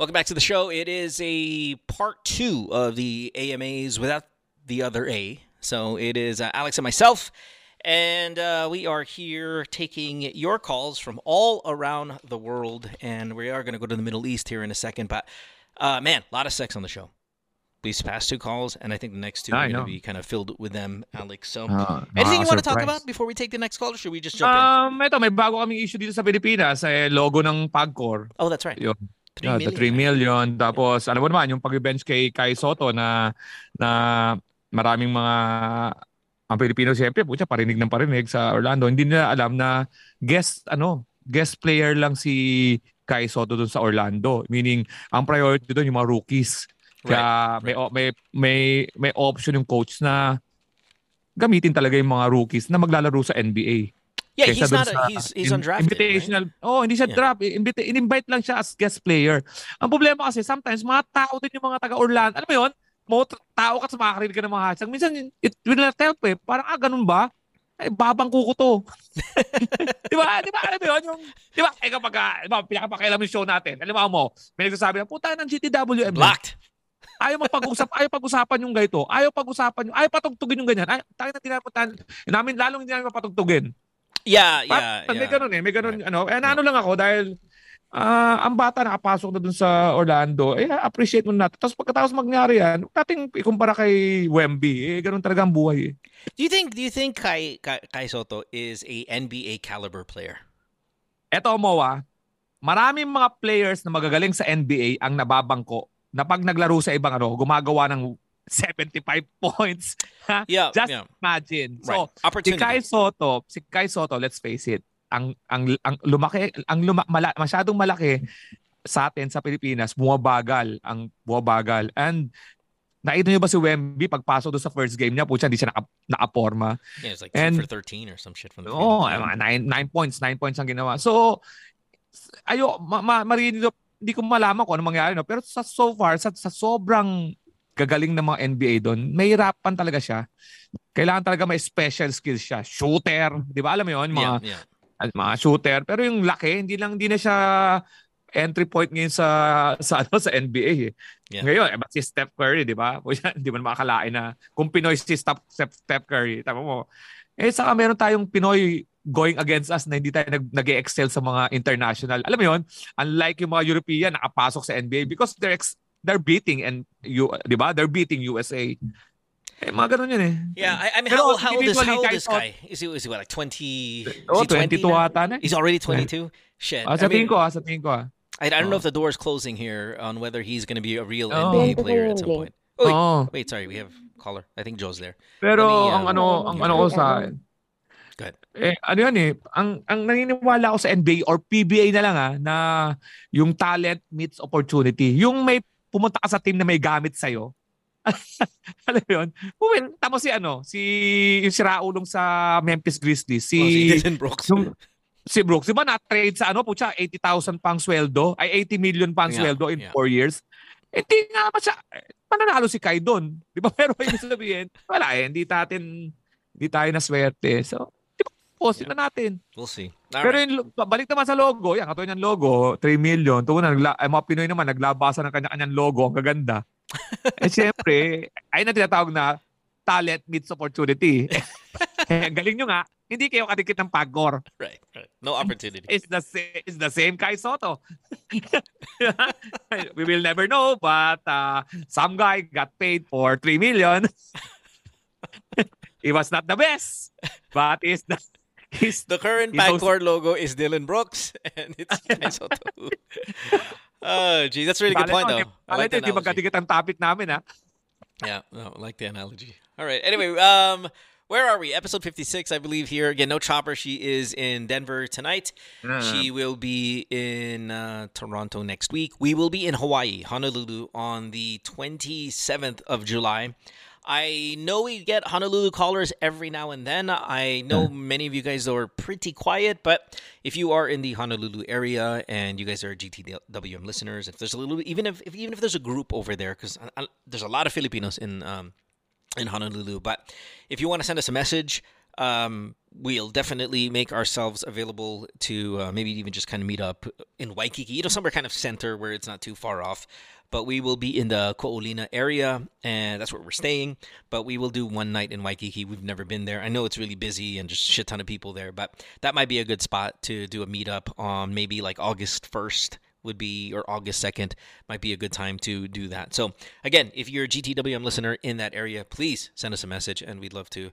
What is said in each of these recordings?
Welcome back to the show. It is a part two of the AMAs without the other A. So it is uh, Alex and myself, and uh, we are here taking your calls from all around the world. And we are going to go to the Middle East here in a second. But uh, man, a lot of sex on the show. These past two calls, and I think the next two I are going to be kind of filled with them, Alex. So Ah, anything you want to talk about before we take the next call, or should we just jump in? Um, ito, may bago kaming issue dito sa Pilipinas, eh, logo ng PAGCOR. Oh, that's right. Yun. Three Yeah, the million. 3 million. Tapos, alam mo naman, yung pag-bench kay Kai Soto na, na maraming mga ang Pilipino siyempre, putya, parinig ng parinig sa Orlando. Hindi nila alam na guest, ano, guest player lang si Kai Soto doon sa Orlando. Meaning, ang priority doon yung mga rookies. Kaya may, may, may, may option yung coach na gamitin talaga yung mga rookies na maglalaro sa NBA. Yeah, he's not. sa A, he's he's undrafted. right? Invitational. Oh, hindi siya Yeah. draft. Invite, in-invite lang siya as guest player. Ang problema kasi sometimes mga tao din yung mga taga Orlando. Alam mo 'yon? Mga tao ka sa makakarinig ka ng mga hashtag. Minsan it will not help eh. Parang ah ganun ba? Eh, babangko ko to. di ba? Di ba? Alam mo yun? Yung, di ba? Eh kapag, di ba, pinakapakialam yung show natin. Alam mo, may nagsasabi na, puta ng GTWM. Blocked. Ayaw magpag-usap, ayaw pag-usapan yung ganito. Ayaw pag-usapan yung, ayaw patugtugin yung ganyan. Ay, tayo na tinapuntahan. Namin, lalong hindi namin mapatugtugin. Yeah, yeah, May yeah. ganun eh. May ganun, ano. Eh, ano lang ako dahil ah, ang bata nakapasok na dun sa Orlando, eh, appreciate mo natin. Tapos pagkatapos mangyari yan, nating ikumpara kay Wemby. Eh, ganun talaga ang buhay eh. Do you think? Do you think Kai, Kai Kai Soto is a NBA caliber player? Eto, Moa, maraming mga players na magagaling sa NBA ang nababangko na pag naglaro sa ibang ano, gumagawa ng 75 points. Yeah, Just yeah. imagine. Right. So, si Opportunity. Kai Soto, si Kai Soto, let's face it, ang ang ang lumaki ang luma, mala, masyadong malaki sa atin sa Pilipinas, bumabagal ang bumabagal. And nakita niyo ba si Wemby pagpasok doon sa first game niya, pucha, hindi siya naka, nakaporma. yeah, it's like and- for thirteen or some shit from the. Oh, mga nine, nine points, nine points ang ginawa. So, ayo, ma, ma, marinig ko- hindi ko malaman kung ano mangyari, no? pero sa so far, sa, sa sobrang gagaling ng mga NBA doon, may hirapan talaga siya. Kailangan talaga may special skills siya. Shooter, di ba? Alam mo yun, mga, yeah, yeah. mga shooter. Pero yung laki, hindi lang, hindi na siya entry point ngayon sa sa ano sa NBA eh. Yeah. Ngayon, eh, si Steph Curry, di ba? Hindi mo na makakalain na kung Pinoy si Steph, Steph, Steph Curry, tama mo. Eh saka meron tayong Pinoy going against us na hindi tayo nag, nag-excel sa mga international. Alam mo yun? Unlike yung mga European nakapasok sa NBA because they're ex- they're beating and you, di ba? They're beating USA. Eh, mga ganun yun eh. Yeah, I, I mean, Pero how, how old is how individually, old Kai is Sotto- Is he is he what, like twenty? Oh, is he 20 22 ata na. eh. He's already twenty two. Shit. Ah, I sa mean, tingin ko ah, sa tingin ko ah. I, I don't know Oh. if the door is closing here on whether he's going to be a real Oh. NBA player at some point. Oh, wait, Oo. wait, sorry, we have caller. I think Jho's there. Pero Let me, ang uh, ano, ang ano ko sa Go ahead. eh ano yan eh, ang ang naniniwala ako sa NBA or PBA na lang ah na yung talent meets opportunity. Yung may pumunta ka sa team na may gamit sa iyo. Alam mo yun? Pumunta mo si ano, si yung si Raulong sa Memphis Grizzlies, si oh, si Dylan Brooks. yung- si Brooks, di ba na-trade sa ano, putya, 80,000 pang sweldo, ay 80 million pang Yeah, sweldo in yeah. 4 years. Eh, di nga ba siya, eh, mananalo si Kai doon. Di ba? Pero ibig sabihin, wala eh, hindi natin, hindi tayo na swerte. So, ba, post na natin. We'll see. All Pero right. yung, balik naman sa logo, yan, katulad ng logo, 3 million. Tuwa na, nagla, ay, mga Pinoy naman, naglabasan ng kanya-kanyang logo, ang gaganda. eh, siyempre, ay na tinatawag na talent meets opportunity. eh, ang galing nyo nga, hindi kayo kadikit ng pagkor. Right, right. No opportunity. It's the same, it's the same Kai Soto. we will never know, but uh, some guy got paid for 3 million. he was not the best, but he's the he's The current PAGCOR logo is Dillon Brooks, and it's Sotto. Oh, geez, that's a really good point, though. I like the analogy. ang topic namin, ha? Yeah, no, I like the analogy. All right. Anyway, um, where are we? Episode fifty-six, I believe. Here again, no chopper. She is in Denver tonight. She will be in uh, Toronto next week. We will be in Hawaii, Honolulu, on the twenty-seventh of July. I know we get Honolulu callers every now and then. I know many of you guys are pretty quiet, but if you are in the Honolulu area and you guys are GTWM listeners, if there's a little, even if, if even if there's a group over there, because there's a lot of Filipinos in um, in Honolulu, but if you want to send us a message, um, we'll definitely make ourselves available to uh, maybe even just kind of meet up in Waikiki, you know, somewhere kind of center where it's not too far off. But we will be in the Ko'olina area, and that's where we're staying. But we will do one night in Waikiki. We've never been there. I know it's really busy and just shit ton of people there, but that might be a good spot to do a meetup on maybe like August 1st would be or August 2nd might be a good time to do that. So again, if you're a GTWM listener in that area, please send us a message and we'd love to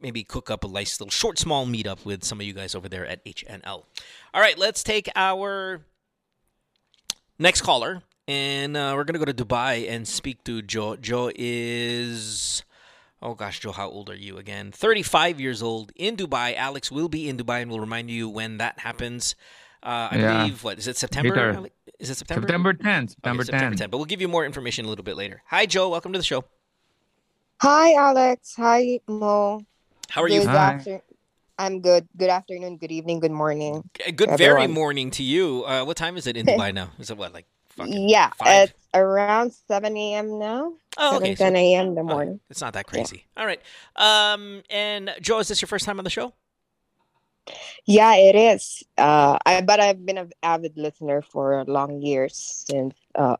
maybe cook up a nice little short small meetup with some of you guys over there at HNL. All right, let's take our next caller and uh, we're going to go to Dubai and speak to Jho. Jho is Oh gosh, Jho, how old are you again? 35 years old in Dubai. Alex will be in Dubai and we'll remind you when that happens. Uh, I yeah. believe what is it September? Later. Is it September? September 10th. September, okay, September 10th. But we'll give you more information a little bit later. Hi, Jho. Welcome to the show. Hi, Alex. Hi, Mo. How are good you? After- I'm good. Good afternoon. Good evening. Good morning. Good, very morning to you. Uh, what time is it in Dubai now? Is it what like? Yeah, five? it's around 7 a.m. now. Oh, okay. 7, 10 a.m. in the morning. Oh, it's not that crazy. Yeah. All right. Um, and Jho, is this your first time on the show? Yeah, it is. Uh, I but I've been an avid listener for long years since uh,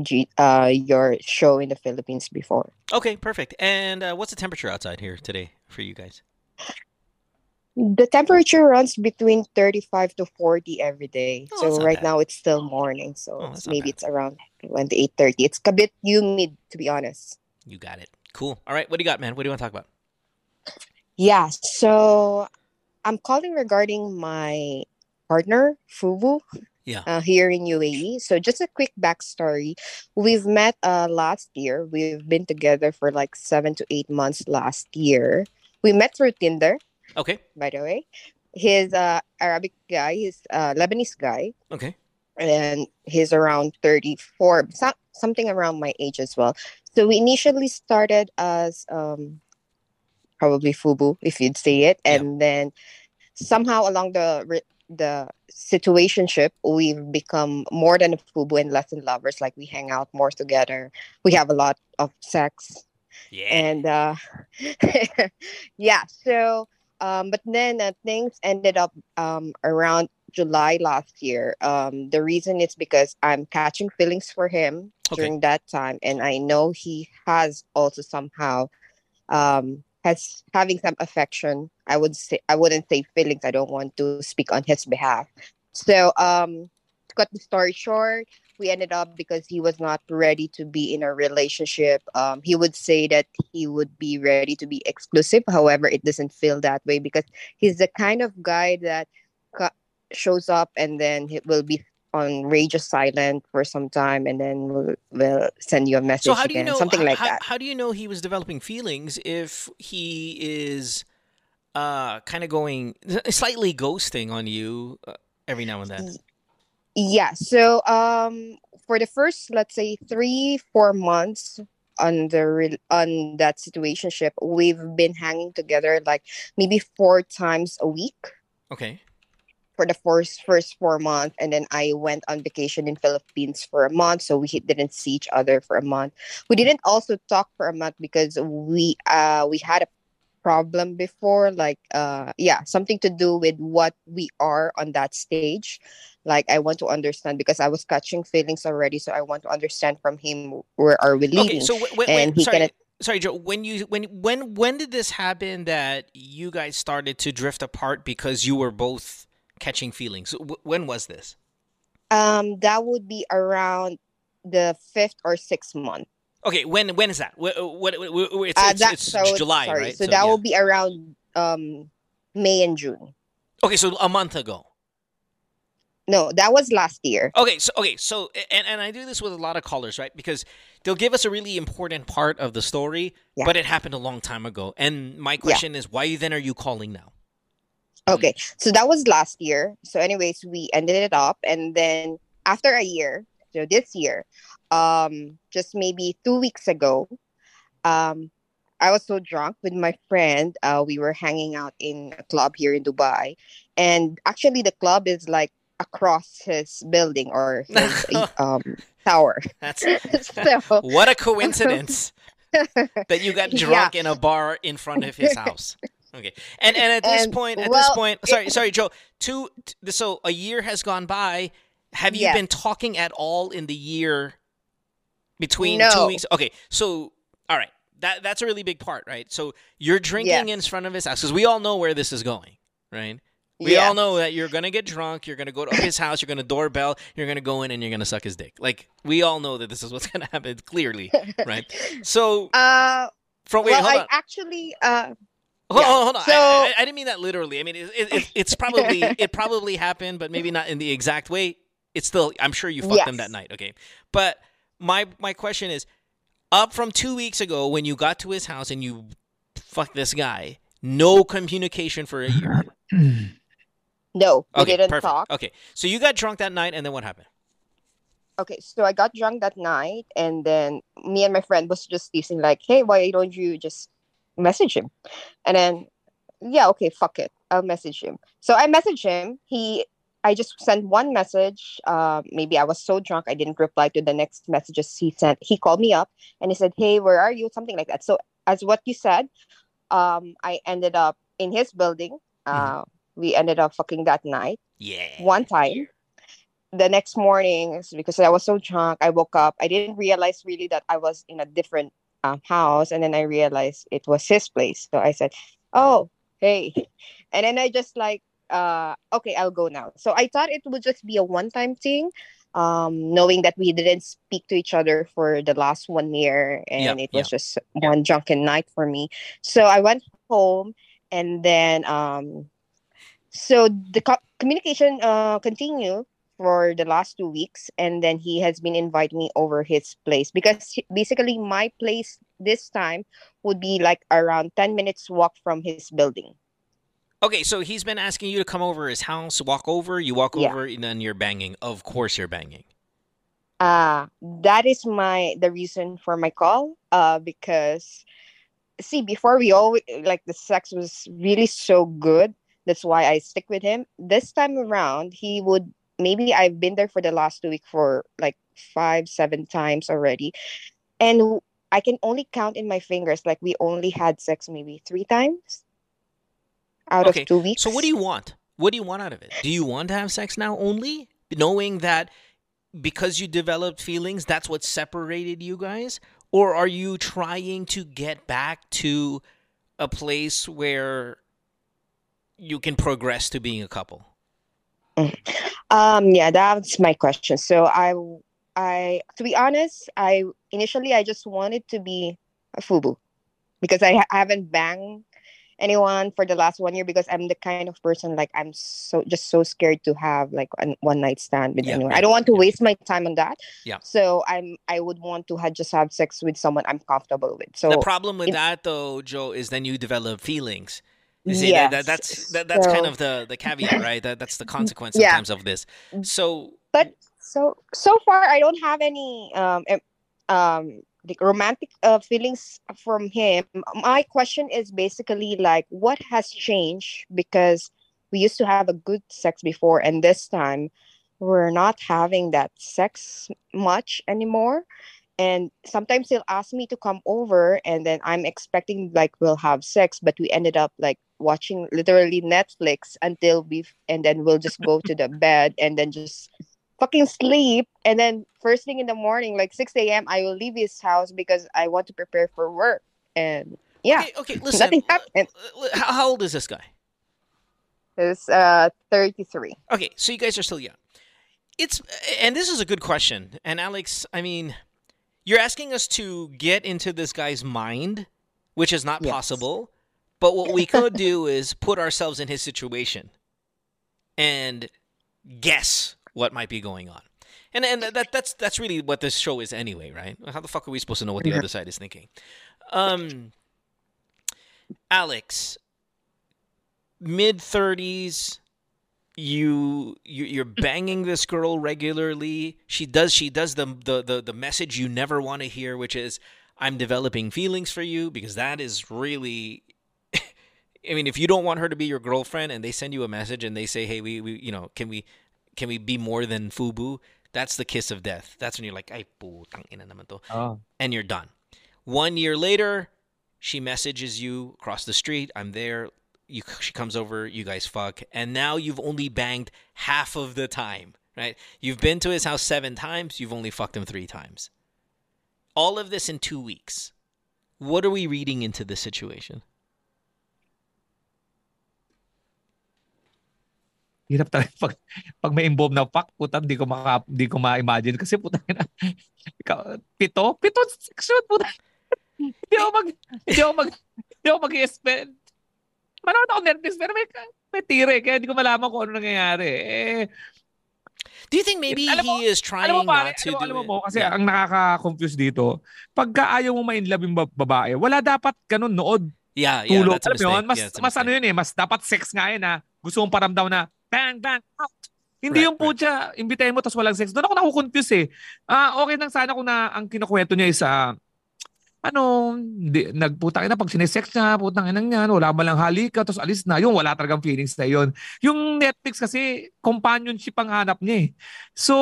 G, uh, your show in the Philippines before. Okay, perfect. And uh, what's the temperature outside here today for you guys? The temperature runs between 35 to 40 every day. Oh, so right bad. now it's still morning. So Oh, not maybe bad. it's around 28, 30. It's a bit humid, to be honest. You got it. Cool. All right. What do you got, man? What do you want to talk about? Yeah, so I'm calling regarding my partner, Fubu. Yeah. Uh, here in UAE. So just a quick backstory. We've met uh, last year. We've been together for like seven to eight months last year. We met through Tinder, Okay. by the way. He's a Arabic guy. He's a Lebanese guy, Okay. and he's around 34, so- something around my age as well. So we initially started as um, probably Fubu, if you'd say it, Yeah. and then somehow along the the situationship, we've become more than a Fubu and less than lovers. Like we hang out more together. We have a lot of sex, Yeah. and uh, yeah. So, um, but then uh, things ended up um, around July last year. Um, the reason is because I'm catching feelings for him Okay. during that time, and I know he has also somehow um, has having some affection. I would say I wouldn't say feelings. I don't want to speak on his behalf. So, um, to cut the story short, we ended up because he was not ready to be in a relationship. Um, he would say that he would be ready to be exclusive. However, it doesn't feel that way because he's the kind of guy that co- shows up and then he will be on radio silent for some time and then will will send you a message So how do you again, know something like how, that. How do you know he was developing feelings if he is uh kind of going slightly ghosting on you uh, every now and then? Yeah. So um for the first let's say 3 4 months on the re- on that situationship we've been hanging together like maybe four times a week Okay. for the first first 4 months and then I went on vacation in Philippines for a month so we didn't see each other for a month. We didn't also talk for a month because we uh we had a problem before like uh yeah something to do with what we are on that stage like i want to understand because i was catching feelings already so i want to understand from him where are we Okay. leading So when, when, and he sorry, cannot sorry, Jho. When you when when when did this happen that you guys started to drift apart because you were both catching feelings? W- when was this? um that would be around the fifth or sixth month Okay. When when is that? What, what, what, what- it's, uh, that, it's so July, sorry. right? so, that yeah. will be around um may and june Okay, so a month ago. no that was last year Okay, so okay, so and and I do this with a lot of callers, right? Because they'll give us a really important part of the story, Yeah. but it happened a long time ago. And my question is, why then are you calling now? Okay, so that was last year. So, anyways, we ended it up, and then after a year, so this year, um, just maybe two weeks ago, um, I was so drunk with my friend. Uh, we were hanging out in a club here in Dubai, and actually, the club is like across his building or his um tower. That's so, what a coincidence that you got Yeah. drunk in a bar in front of his house. Okay. And and at this And, point, at this well, point, it- sorry, sorry, Jho. Two. t- So a year has gone by. Have you been talking at all in the year between two weeks? Okay. So all right, that that's a really big part, right? So you're drinking Yes. in front of his house because we all know where this is going, right? We Yeah. all know that you're gonna get drunk. You're gonna go to his house. You're gonna doorbell. You're gonna go in and you're gonna suck his dick. Like we all know that this is what's gonna happen clearly, right? So Uh, from wait, well, hold I on. actually uh Hold, Yeah. on, hold on. I- So- I, I, I didn't mean that literally. I mean, it, it, it, it's probably it probably happened, but maybe not in the exact way. It's still. I'm sure you fucked them that night. Okay, but my my question is, up from two weeks ago when you got to his house and you fuck this guy, no communication for a year. no, we Okay, didn't perfect. talk. Okay, so you got drunk that night, and then what happened? Okay, so I got drunk that night, and then me and my friend was just teasing, like, "Hey, why don't you just message him?" And then, yeah, okay, fuck it, I'll message him. So I message him. He, I just sent one message. Uh, maybe I was so drunk I didn't reply to the next messages he sent. He called me up and he said, "Hey, where are you?" Something like that. So as what you said, um, I ended up in his building. Uh, we ended up fucking that night Yeah. one time. The next morning, because I was so drunk, I woke up. I didn't realize really that I was in a different um, house, and then I realized it was his place. So I said, "Oh, hey," and then I just like, uh, "Okay, I'll go now." So I thought it would just be a one-time thing, um, knowing that we didn't speak to each other for the last one year, and Yeah, it was just one drunken night for me. So I went home, and then um, so the co- communication uh continued for the last two weeks and then he has been inviting me over his place because basically my place this time would be like around 10 minutes walk from his building Okay, so he's been asking you to come over his house, walk over. You walk Yeah. over, and then you're banging. Of course, you're banging. uh that is my the reason for my call uh because see before we always like the sex was really so good that's why i stick with him this time around he would maybe i've been there for the last two weeks for like five seven times already and i can only count in my fingers like we only had sex maybe three times out Okay, of two weeks So what do you want? What do you want out of it? Do you want to have sex now only, knowing that because you developed feelings, that's what separated you guys, or are you trying to get back to a place where you can progress to being a couple? Um, yeah, that's my question. So I, I, to be honest, I initially I just wanted to be a fubu because I, I haven't banged anyone for the last one year because I'm the kind of person like I'm so just so scared to have like a one night stand with Yeah, anyone. yeah, I don't want to yeah. waste my time on that. Yeah. So I'm I would want to ha- just have sex with someone I'm comfortable with. So the problem with that, though, Jho, is then you develop feelings. You see, that, that, that's that, that's kind of the the caveat, right? That that's the consequence Yeah. sometimes of this. So but so so far i don't have any um um the romantic uh, feelings from him my question is basically like what has changed because we used to have a good sex before and this time we're not having that sex much anymore? And sometimes he'll ask me to come over and then i'm expecting like we'll have sex but we ended up like watching literally netflix until we've, and then we'll just go to the bed and then just fucking sleep and then first thing in the morning like 6 a.m i will leave his house because i want to prepare for work and yeah okay, okay listen. nothing happened uh, uh, How, old is this guy? it's uh 33 Okay, so you guys are still young. It's and this is a good question. And Alex, I mean, you're asking us to get into this guy's mind, which is not Yes. possible. But what we could do is put ourselves in his situation and guess what might be going on. And and that that's that's really what this show is anyway, right? How the fuck are we supposed to know what the Yeah. other side is thinking? Um Alex, mid 30s, you, you you're banging this girl regularly. She does she does the the the, the message you never want to hear, which is I'm developing feelings for you because that is really I mean, if you don't want her to be your girlfriend and they send you a message and they say, "Hey, we, we you know, can we can we be more than fubu?" That's the kiss of death. That's when you're like, "Ay, putang ina naman to." Oh. and you're done. One year later, she messages you across the street. I'm there. you she comes over, you guys fuck, and now you've only banged half of the time, right? You've been to his house seven times, you've only fucked him three times. All of this in two weeks. What are we reading into this situation? Hirap talaga pag, pag may involved na fuck, puta, hindi ko maka, hindi ko ma-imagine kasi puta na. Ikaw, pito? Pito section, puta. hindi ako mag, hindi ako mag, hindi ako mag-expect. Manood ako nervous, pero may, may tire, kaya hindi ko malaman kung ano nangyayari. Eh, Do you think maybe alam he mo, is trying alam mo, pare, not to alam mo, do alam mo it? mo, kasi Yeah. ang nakaka-confuse dito, pagka ayaw mo ma-inlove yung bab- babae, wala dapat ganun nood, Yeah, yeah, tulog. that's a alam mo yun? mistake. Mas, Yeah, mas ano yun eh, mas dapat sex nga yun ha. Gusto mong paramdam na, bang, bang, out. Hindi Right, yung putya, imbitahin mo tapos walang sex. Doon ako nakukonfuse eh. Ah, okay lang sana kung na ang kinukwento niya is ah, ano, di, nagputang ina pag sinesex niya, putang ina niya, wala man lang halika, tapos alis na. Yung wala talagang feelings na yun. Yung Netflix kasi, companionship ang hanap niya eh. So,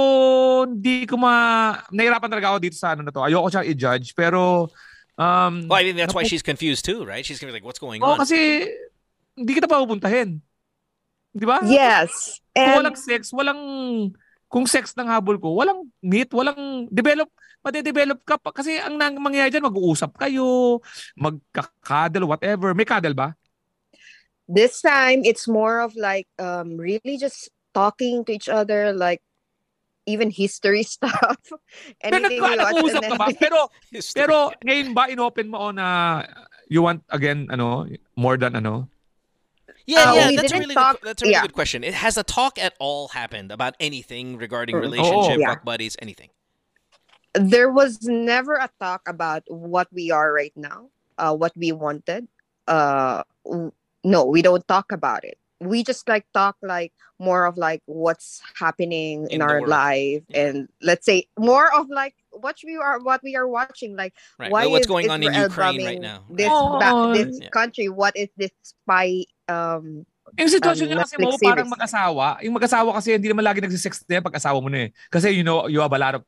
hindi ko ma... Nahirapan talaga ako dito sa ano na to. Ayoko siyang i-judge, pero... Um, Well, I mean, that's why she's confused too, right? She's gonna be like, "What's going Oo, on?" kasi hindi kita pa pupuntahin. Di ba? Yes. Kung And walang sex, walang... Kung sex ng habol ko, walang meet, walang develop, made-develop ka pa. Kasi ang nang mangyayari dyan, mag-uusap kayo, magkakadal, whatever. May kadal ba? this time it's more of like um really just talking to each other like even history stuff Pero anything nag- we watch ka ba? Pero, History. pero ngayon ba, inopen mo on na you want, again, ano, more than ano? Yeah, Uh, yeah, that's a really talk- good, that's a really yeah. good question. It has a talk at all happened about anything regarding Mm. relationship, Oh, yeah. fuck buddies, anything. there was never a talk about what we are right now uh what we wanted uh w- no we don't talk about it we just like talk like more of like what's happening In in, our world. life Yeah. and let's say more of like what we are what we are watching like Right. why What's is going on in Ukraine right now? this Oh, ba- this yeah. country what is this spy um Yung sitwasyon Um, niya kasi mo, parang mag-asawa. Yung mag-asawa kasi hindi naman lagi nagsisex din pag asawa mo na eh. Kasi you know, you have a lot of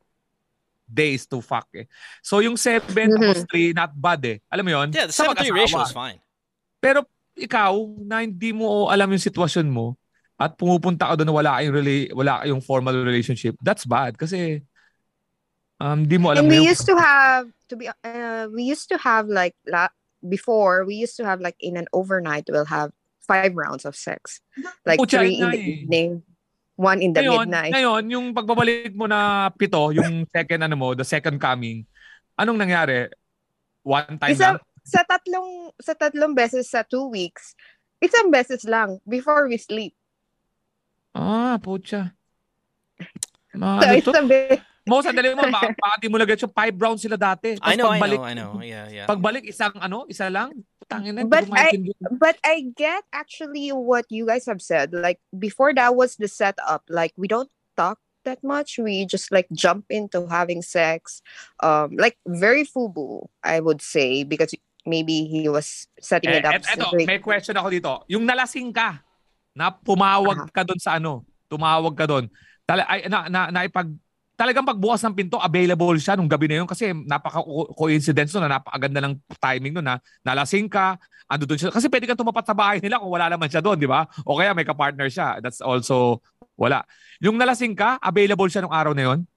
days to fuck eh. So yung 7 Mhm. tapos 3, not bad eh. Alam mo yun? Yeah, the Sa seven three ratio is fine. Pero ikaw, na hindi mo alam yung sitwasyon mo at pumupunta ka doon na wala kayong, rela- wala kayong formal relationship, that's bad. Kasi um, di mo alam and we yung- used to have to be uh, we used to have like la- before we used to have like in an overnight we'll have five rounds of sex like Pucha, three yun in the eh. evening one in the ngayon, midnight ngayon, yung pagbabalik mo na pito, yung second ano mo, the second coming, anong nangyari? One time Isa- lang? sa tatlong sa tatlong beses sa two weeks isang beses lang before we sleep Ah, pucha. Ma, so ano isang be- Mo, sandali mo, baka, baka di mo nag-get yung five rounds sila dati. I Tapos know, I pagbalik, know, I know. Yeah, yeah. Pagbalik, isang ano, isa lang. Putangin na, But maintindihan. but I get actually what you guys have said. Like before that was the setup. Like we don't talk that much. We just like jump into having sex. Um like very fubu, I would say, because maybe he was setting Eh, it up. et- eto, straight. may question ako dito. Yung nalasing ka, na pumawag ka doon sa ano, tumawag ka doon. Tala, ay, na, na, na ipag, talagang pagbukas ng pinto, available siya nung gabi na yun kasi napaka-coincidence nun na napakaganda ng timing nun na nalasing ka, ando doon siya. Kasi pwede kang tumapat sa bahay nila kung wala naman siya doon, di ba? O kaya may ka-partner siya. That's also wala. Yung nalasing ka, available siya nung araw na yun?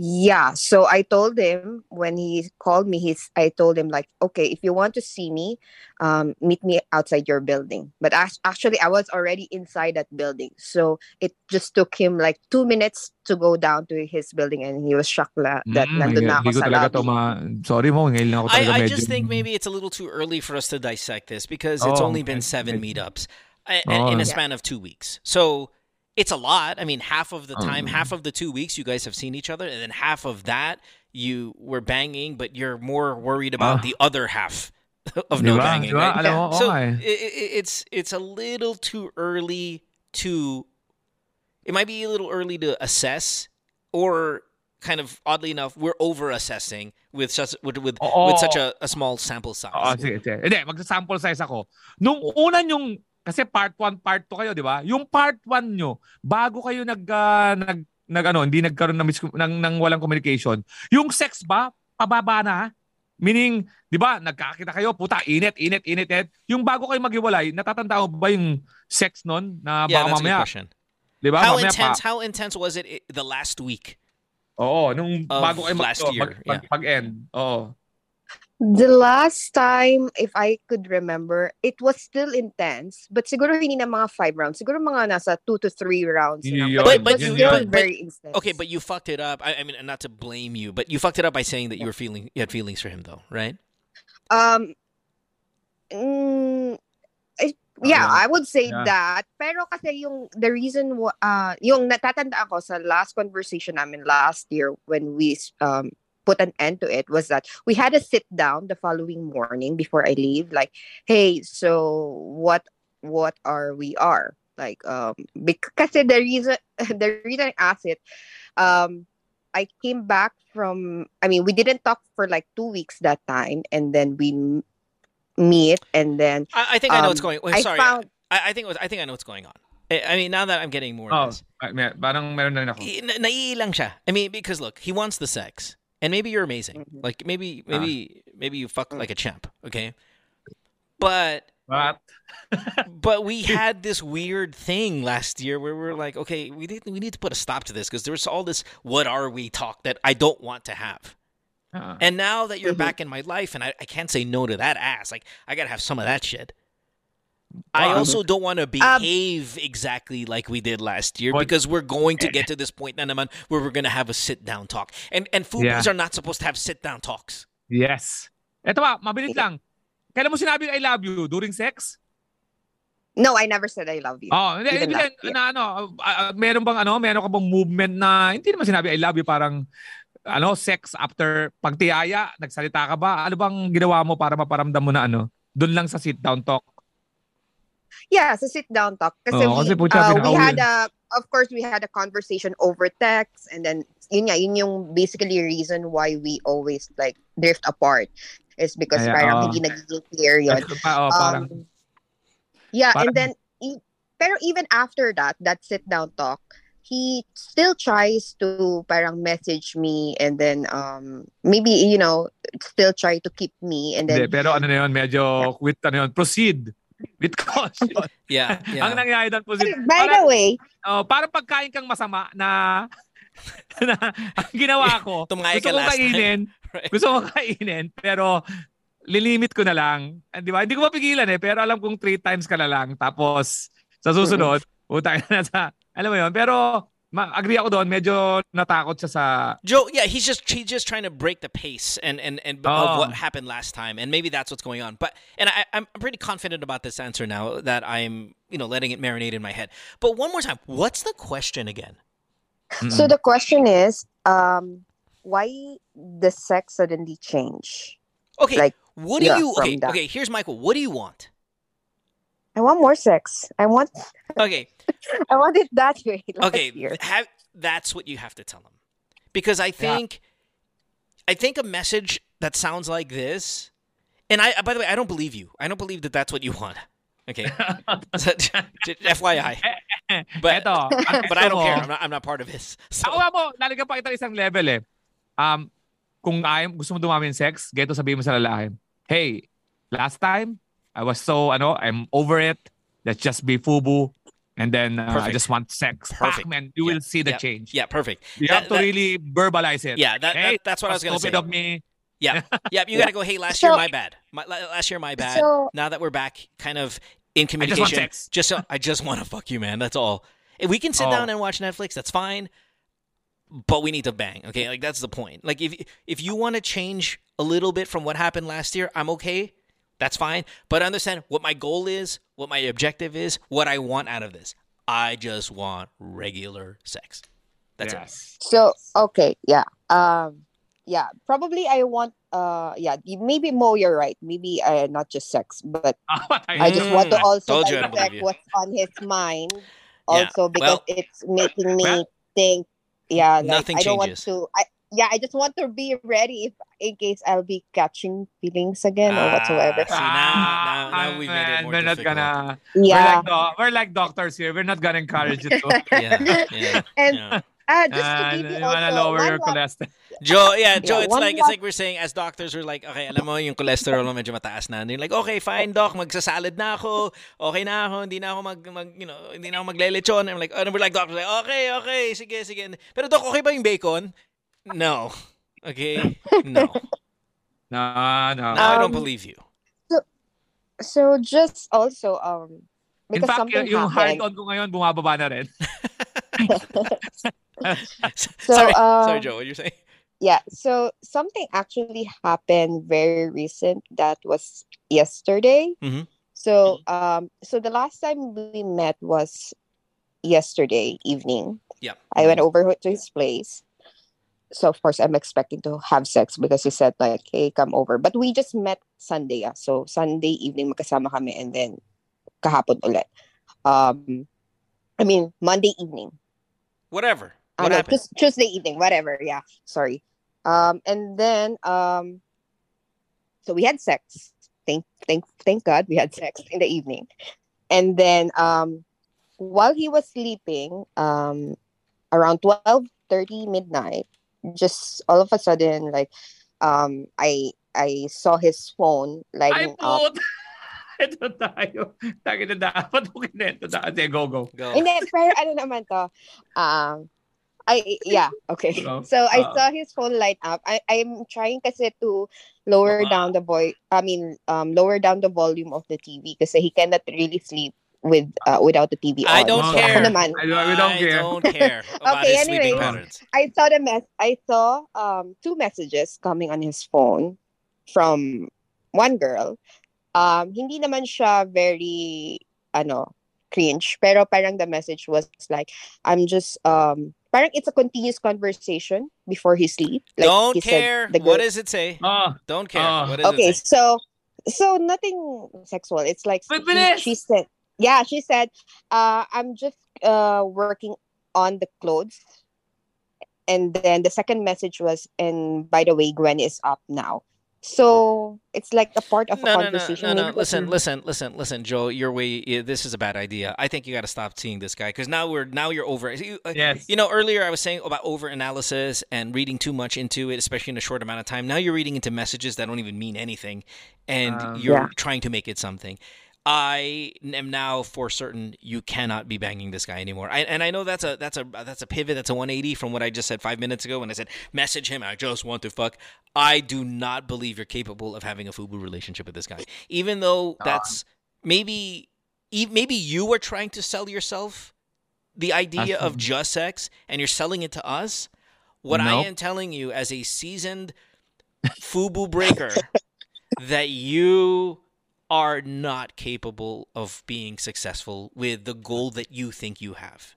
Yeah. So I told him when he called me, he's I told him like, okay, if you want to see me, um, meet me outside your building. But act- actually I was already inside that building. So it just took him like two minutes to go down to his building and he was shocked la- that Mm, nandun na hindi ako sa lobby. ma... Sorry mo, ngayon ako talaga I, I medyo... just think maybe it's a little too early for us to dissect this because it's Oh, only been seven Okay. meetups I- Oh. in a Yeah. span of two weeks. So it's a lot. I mean, half of the time, Um. half of the two weeks, you guys have seen each other, and then half of that you were banging, but you're more worried about Ah. the other half of no banging. Right? Mo, So oo nga eh. i- i- it's it's a little too early to. It might be a little early to assess, or kind of oddly enough, we're over assessing with such with with, Oo. with such a, a small sample size. Oo, sige, sige. Hindi, magsa-sample size ako. Nung una yung, kasi part 1, part 2 kayo, di ba? Yung part 1 nyo, bago kayo nag, ah, nag, nag ano, hindi nagkaroon ng, mis- ng, ng walang communication, yung sex ba, pababa na? Meaning, di ba, nagkakita kayo, puta, init, init, init, init. Yung bago kayo maghiwalay, natatanda mo ba yung sex nun? Na Yeah, baka that's mamaya, question. di ba? How mamaya intense? Pa, How intense was it the last week? oo, nung bago kayo mag, last oh, year, mag, mag, end Oo. The last time, if I could remember, it was still intense. But siguro hindi na mga five rounds. Siguro mga nasa two to three rounds. na. Yun, But, but it was you- still but- but- very intense. Okay, but you fucked it up. I, I mean, not to blame you, but you fucked it up by saying that you were feeling you had feelings for him, though, right? Um, mm, I- yeah, Ah, I would say yeah. that. Pero kasi yung the reason wa- uh yung natatandaan ko sa last conversation namin last year when we um put an end to it was that we had a sit down the following morning before I leave like hey so what what are we are like um because the reason the reason I asked it um I came back from I mean we didn't talk for like 2 weeks that time and then we m- meet and then I, I think I know what's um, going. Wait, I found I, I think was, I think I know what's going on. I, I mean, now that I'm getting more Oh, of this, ay, may- parang meron na rin ako. I- na- naiilang siya. I mean, because look, he wants the sex, and maybe you're amazing. Mhm. Like maybe Ah. maybe maybe you fuck Mm. like a champ, okay? But But, but we had this weird thing last year where we're like, okay, we need we need to put a stop to this because there was all this "what are we" talk that I don't want to have. ah, And now that you're Mhm. back in my life, and I, I can't say no to that ass. Like I gotta have some of that shit. I also don't want to um, behave exactly like we did last year But- because we're going to eh, get to this point na naman where we're gonna have a sit down talk. And and fubus Yeah. are not supposed to have sit down talks. yes. Eto ba, mabilis lang. Kailan mo sinabi I love you? During sex? no I never said I love you Oh, hindi, Even ibig last sabihin, na ano, ah, ah, meron bang ano, meron ka bang movement na hindi naman sinabi I love you parang ano, sex after pagtiyaya, nagsalita ka ba? Ano bang ginawa mo para maparamdam mo na ano? Doon lang sa sit down talk. Yeah, so sit down talk. Kasi, Oo, we, kasi uh, we had a, of course, we had a conversation over text and then, yun nga, yun yung basically reason why we always like drift apart is because Kaya, parang oo. hindi nagiging clear yun. Pa, oh, parang, Um, yeah, parang- and then, e- pero even after that, that sit down talk, he still tries to parang message me and then um maybe you know still try to keep me and then pero ano na yun, medyo with ano yun, proceed with caution. Yeah, Ang yeah. nangyayari doon, proceed. by the Parang, way oh, parang pagkain kang masama na na ang ginawa ko, gusto ka ko kainin, Right. gusto ko kainin, pero lilimit ko na lang. Di ba? Hindi ko mapigilan eh, pero alam kong three times ka na lang. Tapos, sa susunod, utang na sa, alam mo yun, pero ma- agree ako doon, medyo natakot siya sa, Jho, yeah, he's just he's just trying to break the pace and and and of Oh. what happened last time, and maybe that's what's going on. But and I, I'm pretty confident about this answer now that I'm you know letting it marinate in my head. But one more time, what's the question again? So the question is, um, why the sex suddenly change? Okay, Like, what do yeah, you? Okay, okay. Here's Michael. What do you want? I want more sex. I want, Okay, I want it that way. Okay. year. Have that's what you have to tell him, because I think, I think a message that sounds like this, and I by the way, I don't believe you. I don't believe that that's what you want. Okay, So, FYI. But- eto, but I don't mo- care. I'm not, I'm not part of this. So, Ako mo, lalagyan pa kita isang level eh. Um, kung ayaw, gusto mo dumami ng sex, geto sabihin mo sa lalaki, hey, last time, I was so, I know I'm over it. Let's just be fubu. And then uh, I just want sex. Perfect. Man, you Yeah, will see the yeah, change. yeah, perfect. You That- have to that- really verbalize it. Yeah, that, Hey, that that's what I was gonna say. Stupid of me. Yeah, yeah. You gotta go. Hey, last So- year my bad. My, last year my bad. So- now that we're back, kind of in I just want communication, sex. just so, I just want to fuck you, man. That's all. If we can sit Oh. down and watch Netflix, that's fine. But we need to bang. Okay, like that's the point. Like if if you want to change a little bit from what happened last year, I'm okay. That's fine. But understand what my goal is, what my objective is, what I want out of this. I just want regular sex. That's it. So okay, yeah, um, yeah. Probably I want, uh, yeah. Maybe Mo, you're right. Maybe uh, not just sex, but I just want to also told you I don't dissect believe what's on his mind. Yeah, Also, because well- it's making me Well- think. Yeah, like Nothing I don't changes. want to. I yeah, I just want to be ready if in case I'll be catching feelings again or whatsoever. Ah, see, now- now- now we've made it man, more we're not gonna, yeah, we're, like, do- we're like doctors here. We're not gonna encourage it. To. Yeah, yeah. and yeah. Ah, just to Ah, give you you wanna also lower your cholesterol. Joe, yeah, Joe, Yeah, it's like it's like we're saying as doctors we're like, okay, alam mo yung cholesterol mo medyo mataas na. And you're like, okay, fine, doc, magsasalad na ako. Okay na ako, hindi na ako mag, mag you know, hindi na ako maglelechon. And I'm like, and we're like doctors like, okay, okay, sige, sige. Pero doc, okay ba yung bacon? No. Okay? No. No, no. Now I don't Um, believe you. So just also um In because fact, something y- yung hard happened. on ko ngayon, bumababa na rin. So, sorry, um, sorry, Jho, what you saying? Yeah, so something actually happened very recent that was yesterday. Mhm. So um so the last time we met was yesterday evening. Yeah. I went over to his place. So of course I'm expecting to have sex because he said like, "Hey, come over." But we just met Sunday. Ah. So Sunday evening magkasama kami and then kahapon ulit. Um I mean Monday evening. Whatever. What know, happened? Tues- Tuesday evening, whatever. Yeah, sorry. Um, and then um, so we had sex. Thank, thank, thank God we had sex in the evening. And then um, while he was sleeping, um, around twelve thirty midnight, just all of a sudden, like, um, I I saw his phone Ay, lighting up. put! Ito tayo. Taki na dapat mo kinento na. Sige, go, go. Go. Hindi, pero ano naman to? Um, I, yeah, okay. So I ah. saw his phone light up. I, I'm trying kasi to lower Ah. down the boy, I mean, um, lower down the volume of the TV kasi he cannot really sleep with uh, without the TV I don't So care. ako naman, I don't, we don't I care. don't care Okay, anyway. I saw the mess. I saw um two messages coming on his phone from one girl. Um, hindi naman siya very ano cringe, pero parang the message was like, I'm just um, parang it's a continuous conversation before he sleep. Like don't he said, care. the What does it say? Oh, Don't care. Ah. what okay, it say? so so nothing sexual. It's like But he- bilis! she said, yeah, she said, uh, I'm just uh working on the clothes. And then the second message was, and by the way, Gwen is up now. So it's like a part of a conversation. no, no, no, no. Listen, listen, listen, listen, Jho. Your way. This is a bad idea. I think you got to stop seeing this guy because now we're now you're over. You, uh, yes. you know, earlier I was saying about over analysis and reading too much into it, especially in a short amount of time. Now you're reading into messages that don't even mean anything, and Um, you're Yeah. trying to make it something. I am now for certain you cannot be banging this guy anymore. I, and I know that's a that's a that's a pivot. That's a 180 from what I just said five minutes ago when I said message him. I just want to fuck. I do not believe you're capable of having a fubu relationship with this guy, even though that's maybe maybe you were trying to sell yourself the idea of just sex and you're selling it to us. What I am telling you as a seasoned fubu breaker that you are not capable of being successful with the goal that you think you have.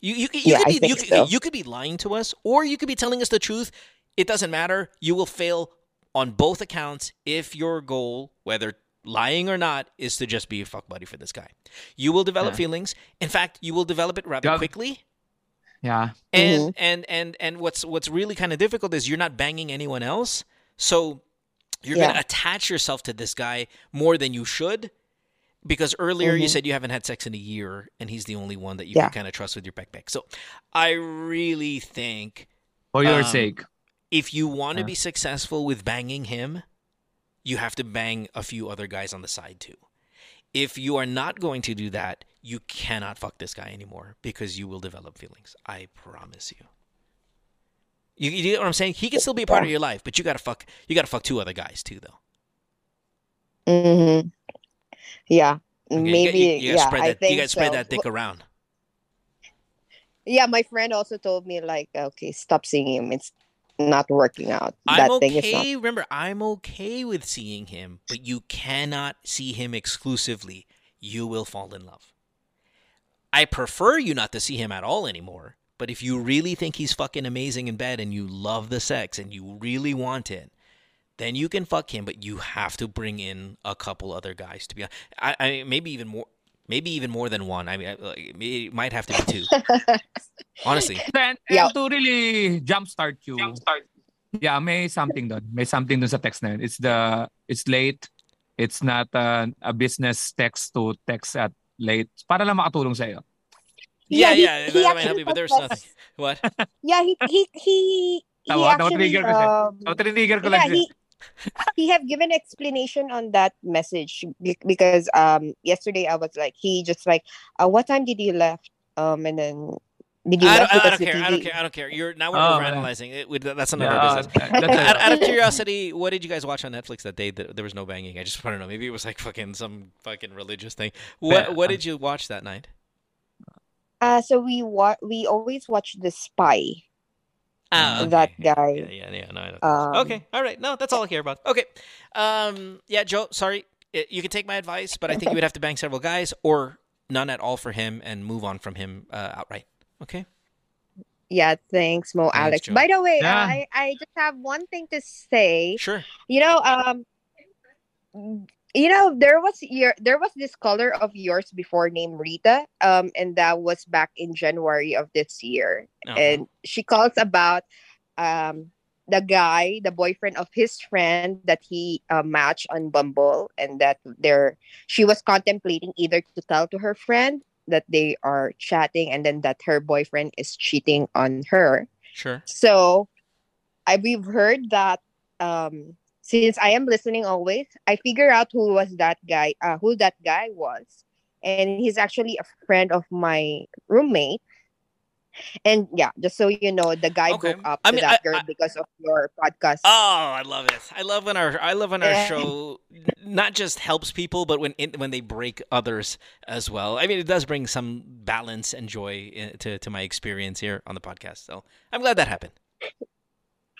You you, you Yeah, could be you, so. you could be lying to us or you could be telling us the truth. It doesn't matter. You will fail on both accounts if your goal, whether lying or not, is to just be a fuck buddy for this guy. You will develop Yeah. feelings. In fact, you will develop it rather Yeah. quickly. Yeah. And mm-hmm. and and and what's what's really kind of difficult is you're not banging anyone else. So you're going to attach yourself to this guy more than you should. Because earlier you Mhm. said you haven't had sex in a year, and he's the only one that you Yeah. can kind of trust with your backpack. So I really think For your Um, sake. if you want to Yeah. be successful with banging him, you have to bang a few other guys on the side too. If you are not going to do that, you cannot fuck this guy anymore because you will develop feelings. I promise you. You, you get what I'm saying? He can still be a part of your life, but you gotta fuck. You gotta fuck two other guys too, though. Mm-hmm. Yeah, Okay, maybe. you, you gotta yeah, spread I that. think You gotta spread so. that dick around. Yeah, my friend also told me like, okay, stop seeing him. It's not working out. I'm that thing is not. okay. Remember, I'm okay with seeing him, but you cannot see him exclusively. You will fall in love. I prefer you not to see him at all anymore. But if you really think he's fucking amazing in bed and you love the sex and you really want it, then you can fuck him. But you have to bring in a couple other guys to be. I, I maybe even more. Maybe even more than one. I mean, I- like, it might have to be two. Honestly, And, and Yeah. to really jumpstart you. Yeah, may something doon. May something doon sa text na yun. It's the it's late. It's not uh, a business text to text at late. Para lang makatulong sa iyo. Yeah, he- yeah, he that might actually help you, but there was nothing. What? Yeah, he he he he Tawa, actually tawa-trigger kasi. um, So, tinitiger ko yeah, he he have given explanation on that message because um yesterday I was like he just like uh, what time did you left um and then did you I don't, I don't the care. I don't care. I don't care. You're now we're Oh, overanalyzing it. We- That's none of Yeah, our business. that's out, out of curiosity, what did you guys watch on Netflix that day that there was no banging? I just want to know. Maybe it was like fucking some fucking religious thing. What Yeah. What did you watch that night? Uh so we wa- we always watch the spy Ah, that guy Yeah, yeah, yeah. No, I don't um, okay, all right. No, that's all I care about. Okay, um, yeah, Jho. Sorry, you can take my advice, but I think you would have to bang several guys or none at all for him and move on from him uh, outright. Okay. yeah thanks Mo Thanks, Alex Jho. by the way Yeah. I I just have one thing to say Sure. you know um you know there was your there was this caller of yours before named rita um and that was back in january of this year Uh-huh. and she calls about um the guy the boyfriend of his friend that he uh, matched on bumble and that they're she was contemplating either to tell to her friend that they are chatting and then that her boyfriend is cheating on her Sure. so I we've heard that um since I am listening always, I figure out who was that guy, uh, who that guy was. And he's actually a friend of my roommate. And yeah, just so you know, the guy Okay. broke up I to mean, that I- girl I- because of your podcast. Oh, I love it. I love when our I love when our Yeah. show not just helps people, but when it, when they break others as well. I mean, it does bring some balance and joy to to my experience here on the podcast. So I'm glad that happened.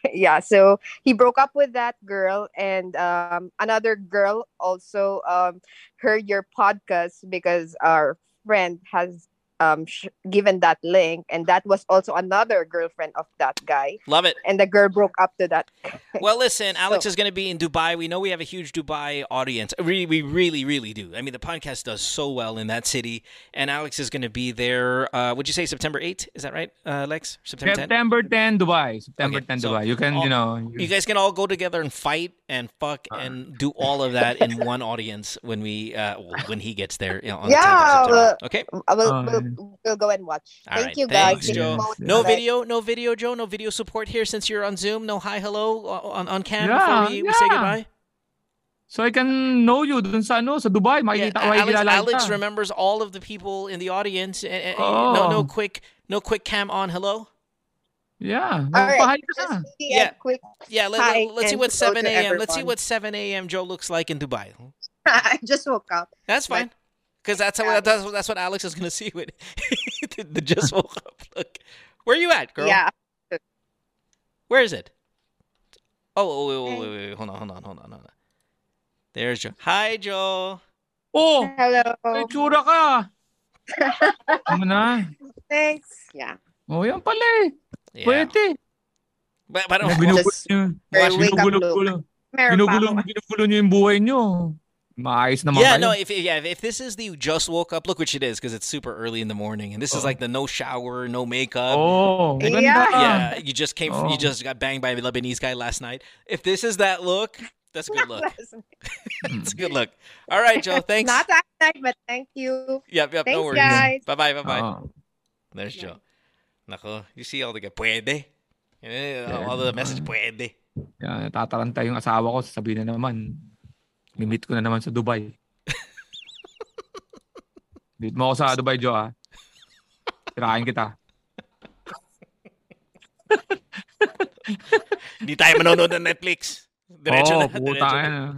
yeah so he broke up with that girl and um another girl also um heard your podcast because our friend has um sh- given that link and that was also another girlfriend of that guy Love it. and the girl broke up to that Well, listen, Alex So- is going to be in Dubai. We know we have a huge Dubai audience. We, we really, really do. I mean, the podcast does so well in that city, and Alex is going to be there. Uh, would you say September 8th? Is that right, uh, Lex? September 10th? September 10, Dubai. September Okay, 10, so Dubai. You can, all- you know, You guys can all go together and fight and fuck Uh. and do all of that in one audience when we uh, when he gets there you know, on Yeah, the 10th of September. well- Okay. I will, we'll, we'll go and watch All thank right, you guys thanks, Looking Jho. No that. video, no video, Jho. No video support here since you're on Zoom. No hi, hello uh, on on cam Yeah, before we, we say goodbye. so I can know you dun sa ano, sa Dubai. Yeah, Makikita ko, Alex, Alex remembers all of the people in the audience. Eh, No, no Oh. quick, no quick cam on. Hello. Yeah. all right Magpahay just Yeah. quick Yeah, let, Hi, us see what 7 a.m. Let's see what 7 a.m. Jho looks like in Dubai. i just woke up That's Like- fine. Because that's how Yeah. that's, that's what Alex is gonna see with the, the just woke up look. Where are you at, girl? yeah Where is it? Oh, oh wait, wait, wait, wait, hold on, hold on, hold on, hold on. There's Jho. Hi, Jho. Oh, hello may tsura ka. Ano na? thanks yeah Oh, yan pala eh. Yeah. Pwede. But, but Ano, oh, ginugulo Just- niyo. Watch- wake up Ginugulo, look gulo. Meron Ginugulo, pa ako. ginugulo niyo yung buhay niyo. Maayos naman yeah, kayo. no. If yeah, if this is the just woke up look, which it is, because it's super early in the morning, and this is Oh. like the no shower, no makeup. Oh, Yeah. maganda. Yeah, you just came. From, you Oh. just got banged by a Lebanese guy last night. If this is that look, that's a good look. That's a good look. All right, Jho. Thanks. Not that night, but thank you. Yep, yep. no Thanks, worries. guys. Bye, bye, bye, bye. Oo. There's Jho. Nako, you see all the guy. Pwede. Eh, all the message. Pwede. Yan, natataranta yung asawa ko. Sasabihin na naman, limit ko na naman sa Dubai. Meet mo ako sa Dubai, Joe, ah. Tirahin kita. Hindi tayo manonood ng Netflix. Diretso Oo, na. puta na.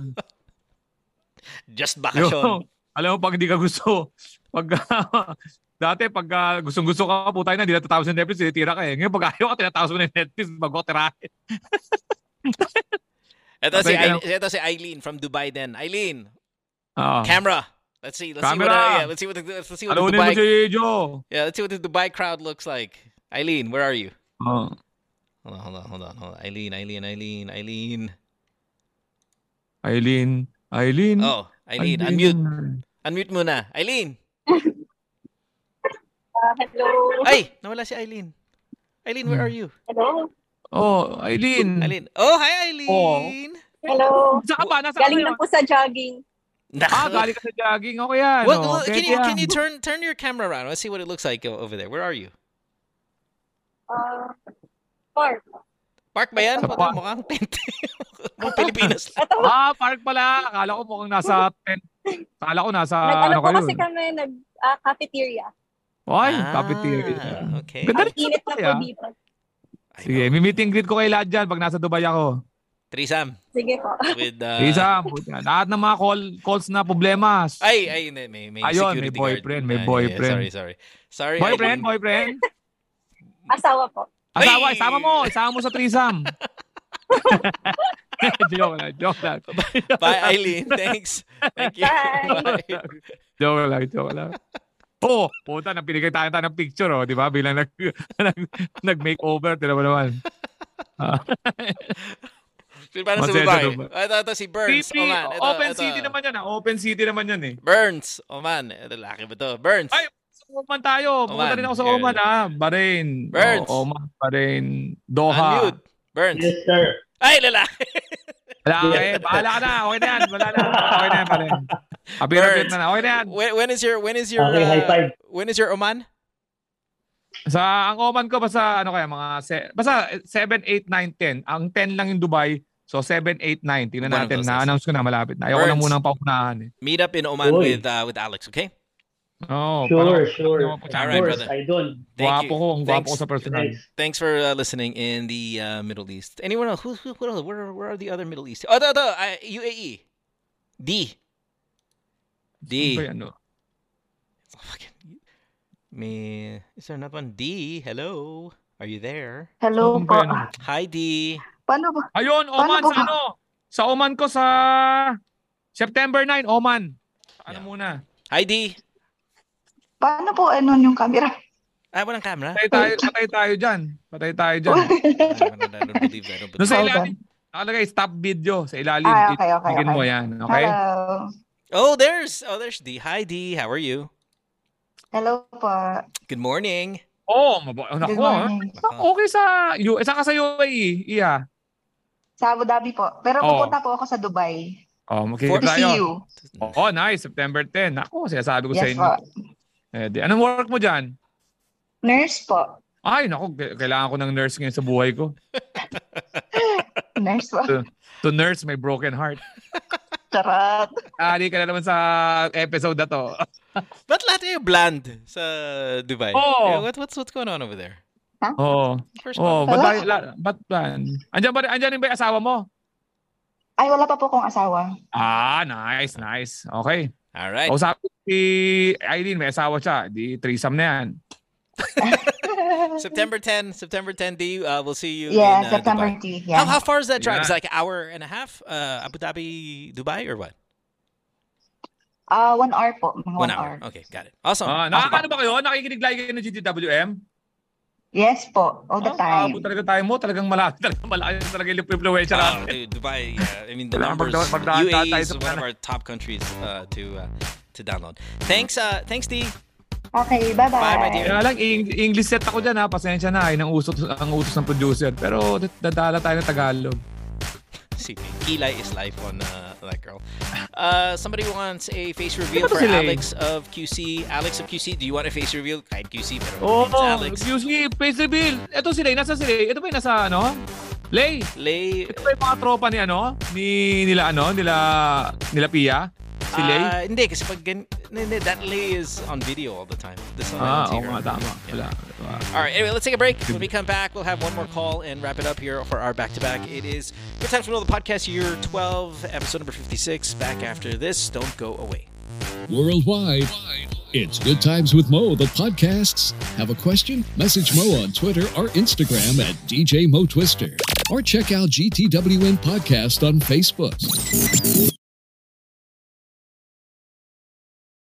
Just Yo, bakasyon. alam mo, pag hindi ka gusto, pag, dati, pag uh, gustong-gusto ka, puta na, hindi na tatapos ng Netflix, tinitira ka eh. Ngayon, pag ayaw ka, tinatapos mo ng Netflix, bago ka tirahin. Ito si, Patay ka Eileen, ito si Eileen from Dubai din. Eileen, Oo. camera. Let's see. Let's see what. Camera. Uh, yeah, let's see what. The, let's see what the Alunin mo Dubai. si Jho. Yeah, let's see what the Dubai crowd looks like. Eileen, where are you? Oo. Hold on, hold on, hold on, hold on. Eileen, Eileen, Eileen, Eileen. Eileen. Eileen. Oh, Eileen, unmute. Unmute muna. Eileen. Uh, hello. Ay, nawala si Eileen. Eileen, where are you? Hello. Oh, Eileen. Eileen. Oh, hi Eileen. Hello. Saan ka ba? Nasa Galing lang po sa jogging. Ah, galing ka sa jogging. Okay yan. Well, oh. well, can you can you turn turn your camera around? Let's see what it looks like over there. Where are you? Uh, park. Park ba yan? Park. mukhang tent. Mukhang Pilipinas. Ito, Ah, park pala. Akala ko mukhang nasa tent. Akala ko nasa nag-ano ano kayo. kasi kami, nag ah, cafeteria. Ay, Ah, cafeteria. Okay. Ganda Ang rin init na po dito. Sige, know. may meet and greet ko kay lahat dyan pag nasa Dubai ako. Threesome Sige po. with uh, Isa, lahat ng mga call, calls na problemas. Ay, ay. May, may Ayun, security may guard. boyfriend, may Ah, yeah, boyfriend. sorry, sorry. Sorry. boyfriend, boyfriend. Asawa po. Asawa, Ay! isama mo. Isama mo sa threesome. joke lang, joke lang. Bye, Eileen. Thanks. Thank you. Bye. Joke lang, joke lang. Oo, oh, puta, nang pinigay tayo tayo ng picture, oh, di ba? Bilang nag, nag, nag-makeover, tira mo naman. Ah, Parang sa babae. sa Dubai. Ito, ito si Burns. PP, Oh, man. Ito, open ito. city naman yan, ah. Open city naman yan, eh. Burns. Oh, man. Ito, laki ba to? Burns. Ay, Sa Oman tayo. Pumunta Oman. rin ako sa. Oman, ah. Bahrain. Burns. Oh, Oman, Bahrain. Doha. Unmute. Burns. Yes, sir. Ay, lalaki. Wala, eh. Bahala ka na. Okay na yan. Wala na. Okay na yan, pare. Apir, Burns. na na. Okay na yan. when, when is your, when is your, Okay, high uh, five. when is your Oman? Sa ang Oman ko basta ano kaya mga se, basta 7 8 9 10. Ang 10 lang yung Dubai. So 7 8 9. Tingnan One of natin. those Na-announce ko na malapit na. Ayoko na Burns. munang paunahan eh. Meet up in Oman Uy. with, uh, with Alex, okay? Oh, Sure, sure. All Of All right, course, brother. idol. Thank Guwapo you. ko, ang guwapo ko Thanks. sa personal. Nice. Thanks for uh, listening in the uh, Middle East. Anyone else? Who, who, what else? Where, where are the other Middle East? Oh, the, the, uh, UAE. D. D. Ano ba yan, no? Fucking- Me, is there another one? D. Hello. Are you there? Hello Ano po. ba yan, no? Hi, D. Paano ba? Ayun, Oman Paano sa ba? ano? Sa Oman ko sa September 9, Oman. Ano Yeah. muna? Hi, D. Paano po ano yung camera? Ah, walang camera. Patay tayo, patay tayo dyan. Patay tayo dyan. I don't, believe that. I don't Doon believe sa ilalim, nakalagay stop video sa ilalim. Ah, okay, okay, Tignan mo okay. yan, okay? Hello. Oh, there's oh, there's D. Hi, D. How are you? Hello po. Good morning. Oh, mabo- Good nako. ah. morning. Okay sa U, saka sa UAE, iya. Sa Abu Dhabi po. Pero Oo. pupunta po ako sa Dubai. Oh, To makikita see tayo. you. Oh, nice. September 10. Ako, sinasabi ko sa Yes inyo. po. Eh, di, anong work mo dyan? Nurse po. Ay, naku, k- kailangan ko ng nurse ngayon sa buhay ko. Nurse po. To nurse my broken heart. Charot. Ali ka na naman sa episode na to. Ba't lahat kayo bland sa Dubai? Oo. Yeah, what, what's what's going on over there? Oo. First Oh, ba't tayo, la- ba't ba? Andiyan ba, andiyan rin ba yung asawa mo? Ay, wala pa po kong asawa. Ah, nice, nice. Okay. All right. O sabi si Eileen, may asawa siya. Di threesome na yan. September 10, September 10, D. Uh, we'll see you yeah, in uh, September Dubai. 10. Yeah. How, how far is that drive? Yeah. Is it like an hour and a half? Uh, Abu Dhabi, Dubai, or what? Ah, one hour po. Mga One one, hour. hour. Okay, got it. Awesome. Ah, nakakaano ba kayo? Nakikinig lagi kayo ng GTWM? Yes po. All the Ah, time. abot talaga tayo mo. Talagang malaki. Talagang malaki talaga yung influensya Oh, natin. dude, Dubai. Yeah, I mean the Kailangan numbers. UAE is one of our top countries uh, to uh, to download. Thanks, uh, thanks, D. Okay, bye-bye. Bye, my dear. Kaya lang, Eng- English set ako dyan ha. Pasensya na. Ay, ang usos, ang utos ng producer. Pero dadala tayo ng Tagalog. See, Kilay is life on uh, that girl. Uh, somebody wants a face reveal Ano for sila eh? Alex of QC. Alex of QC, do you want a face reveal? Kahit QC, pero oh, Alex. me. Face reveal. Ito sila. Nasa sila. Ito ba yung nasa ano? Lay. Lay, Ito ba yung mga tropa ni ano? Ni nila ano? Nila, nila Pia? Si Uh, hindi, kasi pag gan- hindi, that Lay is on video all the time. This one I ah, don't oo nga. Tama. Yeah. Wala. All right, anyway, let's take a break. When we come back, we'll have one more call and wrap it up here for our back to back. It is Good Times from the Podcast, year 12, episode number 56. Back after this. Don't go away. Worldwide, it's Good Times with Mo, the podcasts. Have a question? Message Mo on Twitter or Instagram at DJ Mo Twister. Or check out GTWM Podcast on Facebook.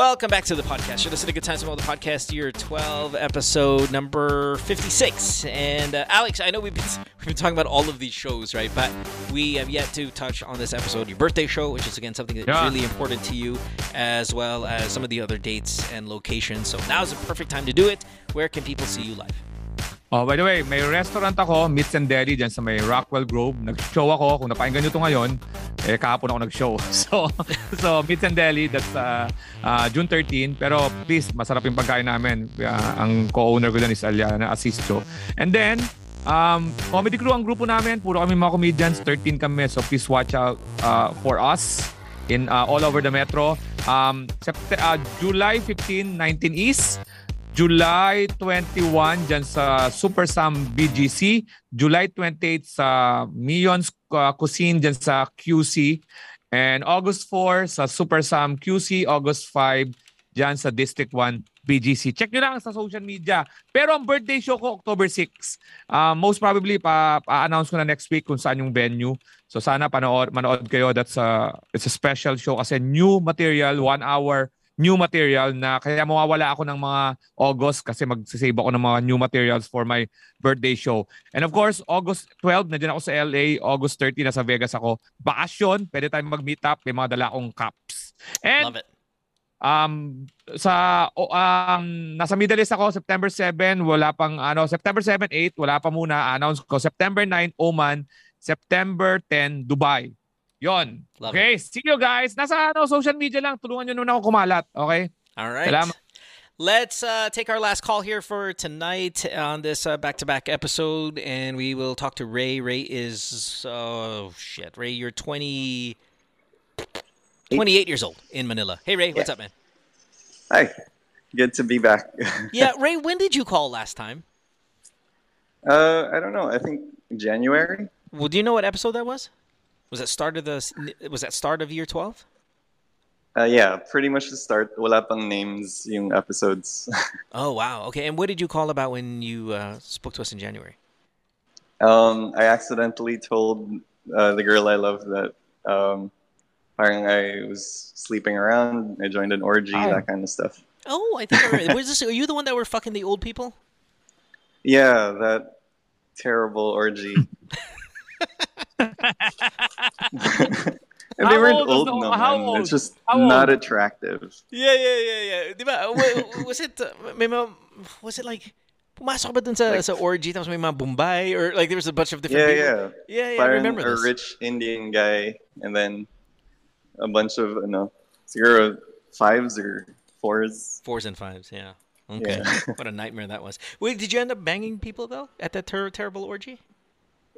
Welcome back to the podcast. You're listening to Good Times with the podcast, year 12, episode number 56. And uh, Alex, I know we've been, we've been talking about all of these shows, right? But we have yet to touch on this episode, your birthday show, which is, again, something that's Yeah. really important to you, as well as some of the other dates and locations. So now is the perfect time to do it. Where can people see you live? Oh, by the way, may restaurant ako, Meats and Deli, dyan sa may Rockwell Grove. Nag-show ako. Kung napakinggan nyo ito ngayon, eh, kahapon ako nag-show. So, so Meats and Deli, that's uh, uh, June 13. Pero please, masarap yung pagkain namin. Uh, ang co-owner ko dyan is Aliana Asisto. And then, um, Comedy Crew ang grupo namin. Puro kami mga comedians. 13 kami. So please watch out uh, for us in uh, all over the metro. Um, Sept- uh, July 15, 19 East. July 21 dyan sa Super Sam BGC. July 28 sa Mion's uh, Cuisine dyan sa QC. And August 4 sa Super Sam QC. August 5 dyan sa District 1 BGC. Check nyo lang sa social media. Pero ang birthday show ko, October 6. Uh, most probably, pa, pa-announce ko na next week kung saan yung venue. So sana panood, manood kayo. That's a, it's a special show kasi new material, one hour new material na kaya mawawala ako ng mga August kasi magsisave ako ng mga new materials for my birthday show. And of course, August 12, nandiyan ako sa LA. August 30, nasa Vegas ako. Bakasyon, pwede tayong mag-meet up. May mga dala akong cups. And Love it. um sa um nasa Middle East ako September 7 wala pang ano September 7 8 wala pa muna announce ko September 9 Oman September 10 Dubai yon Love okay see you guys nasa ano social media lang tulungan niyo naman ako kumalat okay All right. Salamat. Let's uh, take our last call here for tonight on this uh, back-to-back episode, and we will talk to Ray. Ray is oh shit, Ray, you're 20, 28 years old in Manila. Hey Ray, what's Yeah. up, man? Hi, good to be back. Yeah, Ray, when did you call last time? uh, I don't know. I think January. Well, do you know what episode that was? Was that start of the was that start of year 12? Uh, yeah, pretty much the start. Wala pang names yung episodes. Oh wow. Okay, and what did you call about when you uh, spoke to us in January? um, I accidentally told uh, the girl I love that um, I was sleeping around. I joined an orgy, Oh. that kind of stuff. Oh, I think I remember. was this? Are you the one that were fucking the old people? Yeah, that terrible orgy. and How they weren't old old, the- no how man. old? It's just How not old? attractive. Yeah, yeah, yeah, yeah. Di ba? Was it, uh, may mga, was it like, pumasok ba dun sa, Like- sa orgy tapos may mga Bombay or like there was a bunch of different Yeah, people? yeah. Yeah, yeah, I Parang remember a this. rich Indian guy, and then a bunch of no zero fives or fours. Fours and fives, yeah. Okay. Yeah. what a nightmare that was. Wait, did you end up banging people though at that ter- terrible orgy?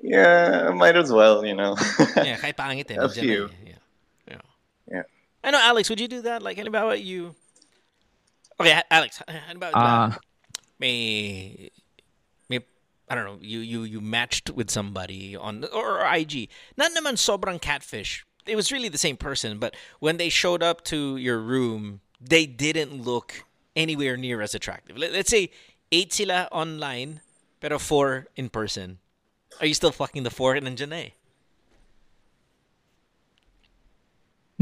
Yeah, might as well, you know. Yeah, kahit pangit eh. A few. eh. Yeah. yeah. Yeah. I know, Alex, would you do that? Like, ano ba you? Okay, A- Alex, ano ba? Ah. may may I don't know, you you you matched with somebody on or, or IG. Not naman sobrang catfish. It was really the same person, but when they showed up to your room, they didn't look anywhere near as attractive. Let, let's say eight sila online, pero four in person. Are you still fucking the four nandiyan na eh?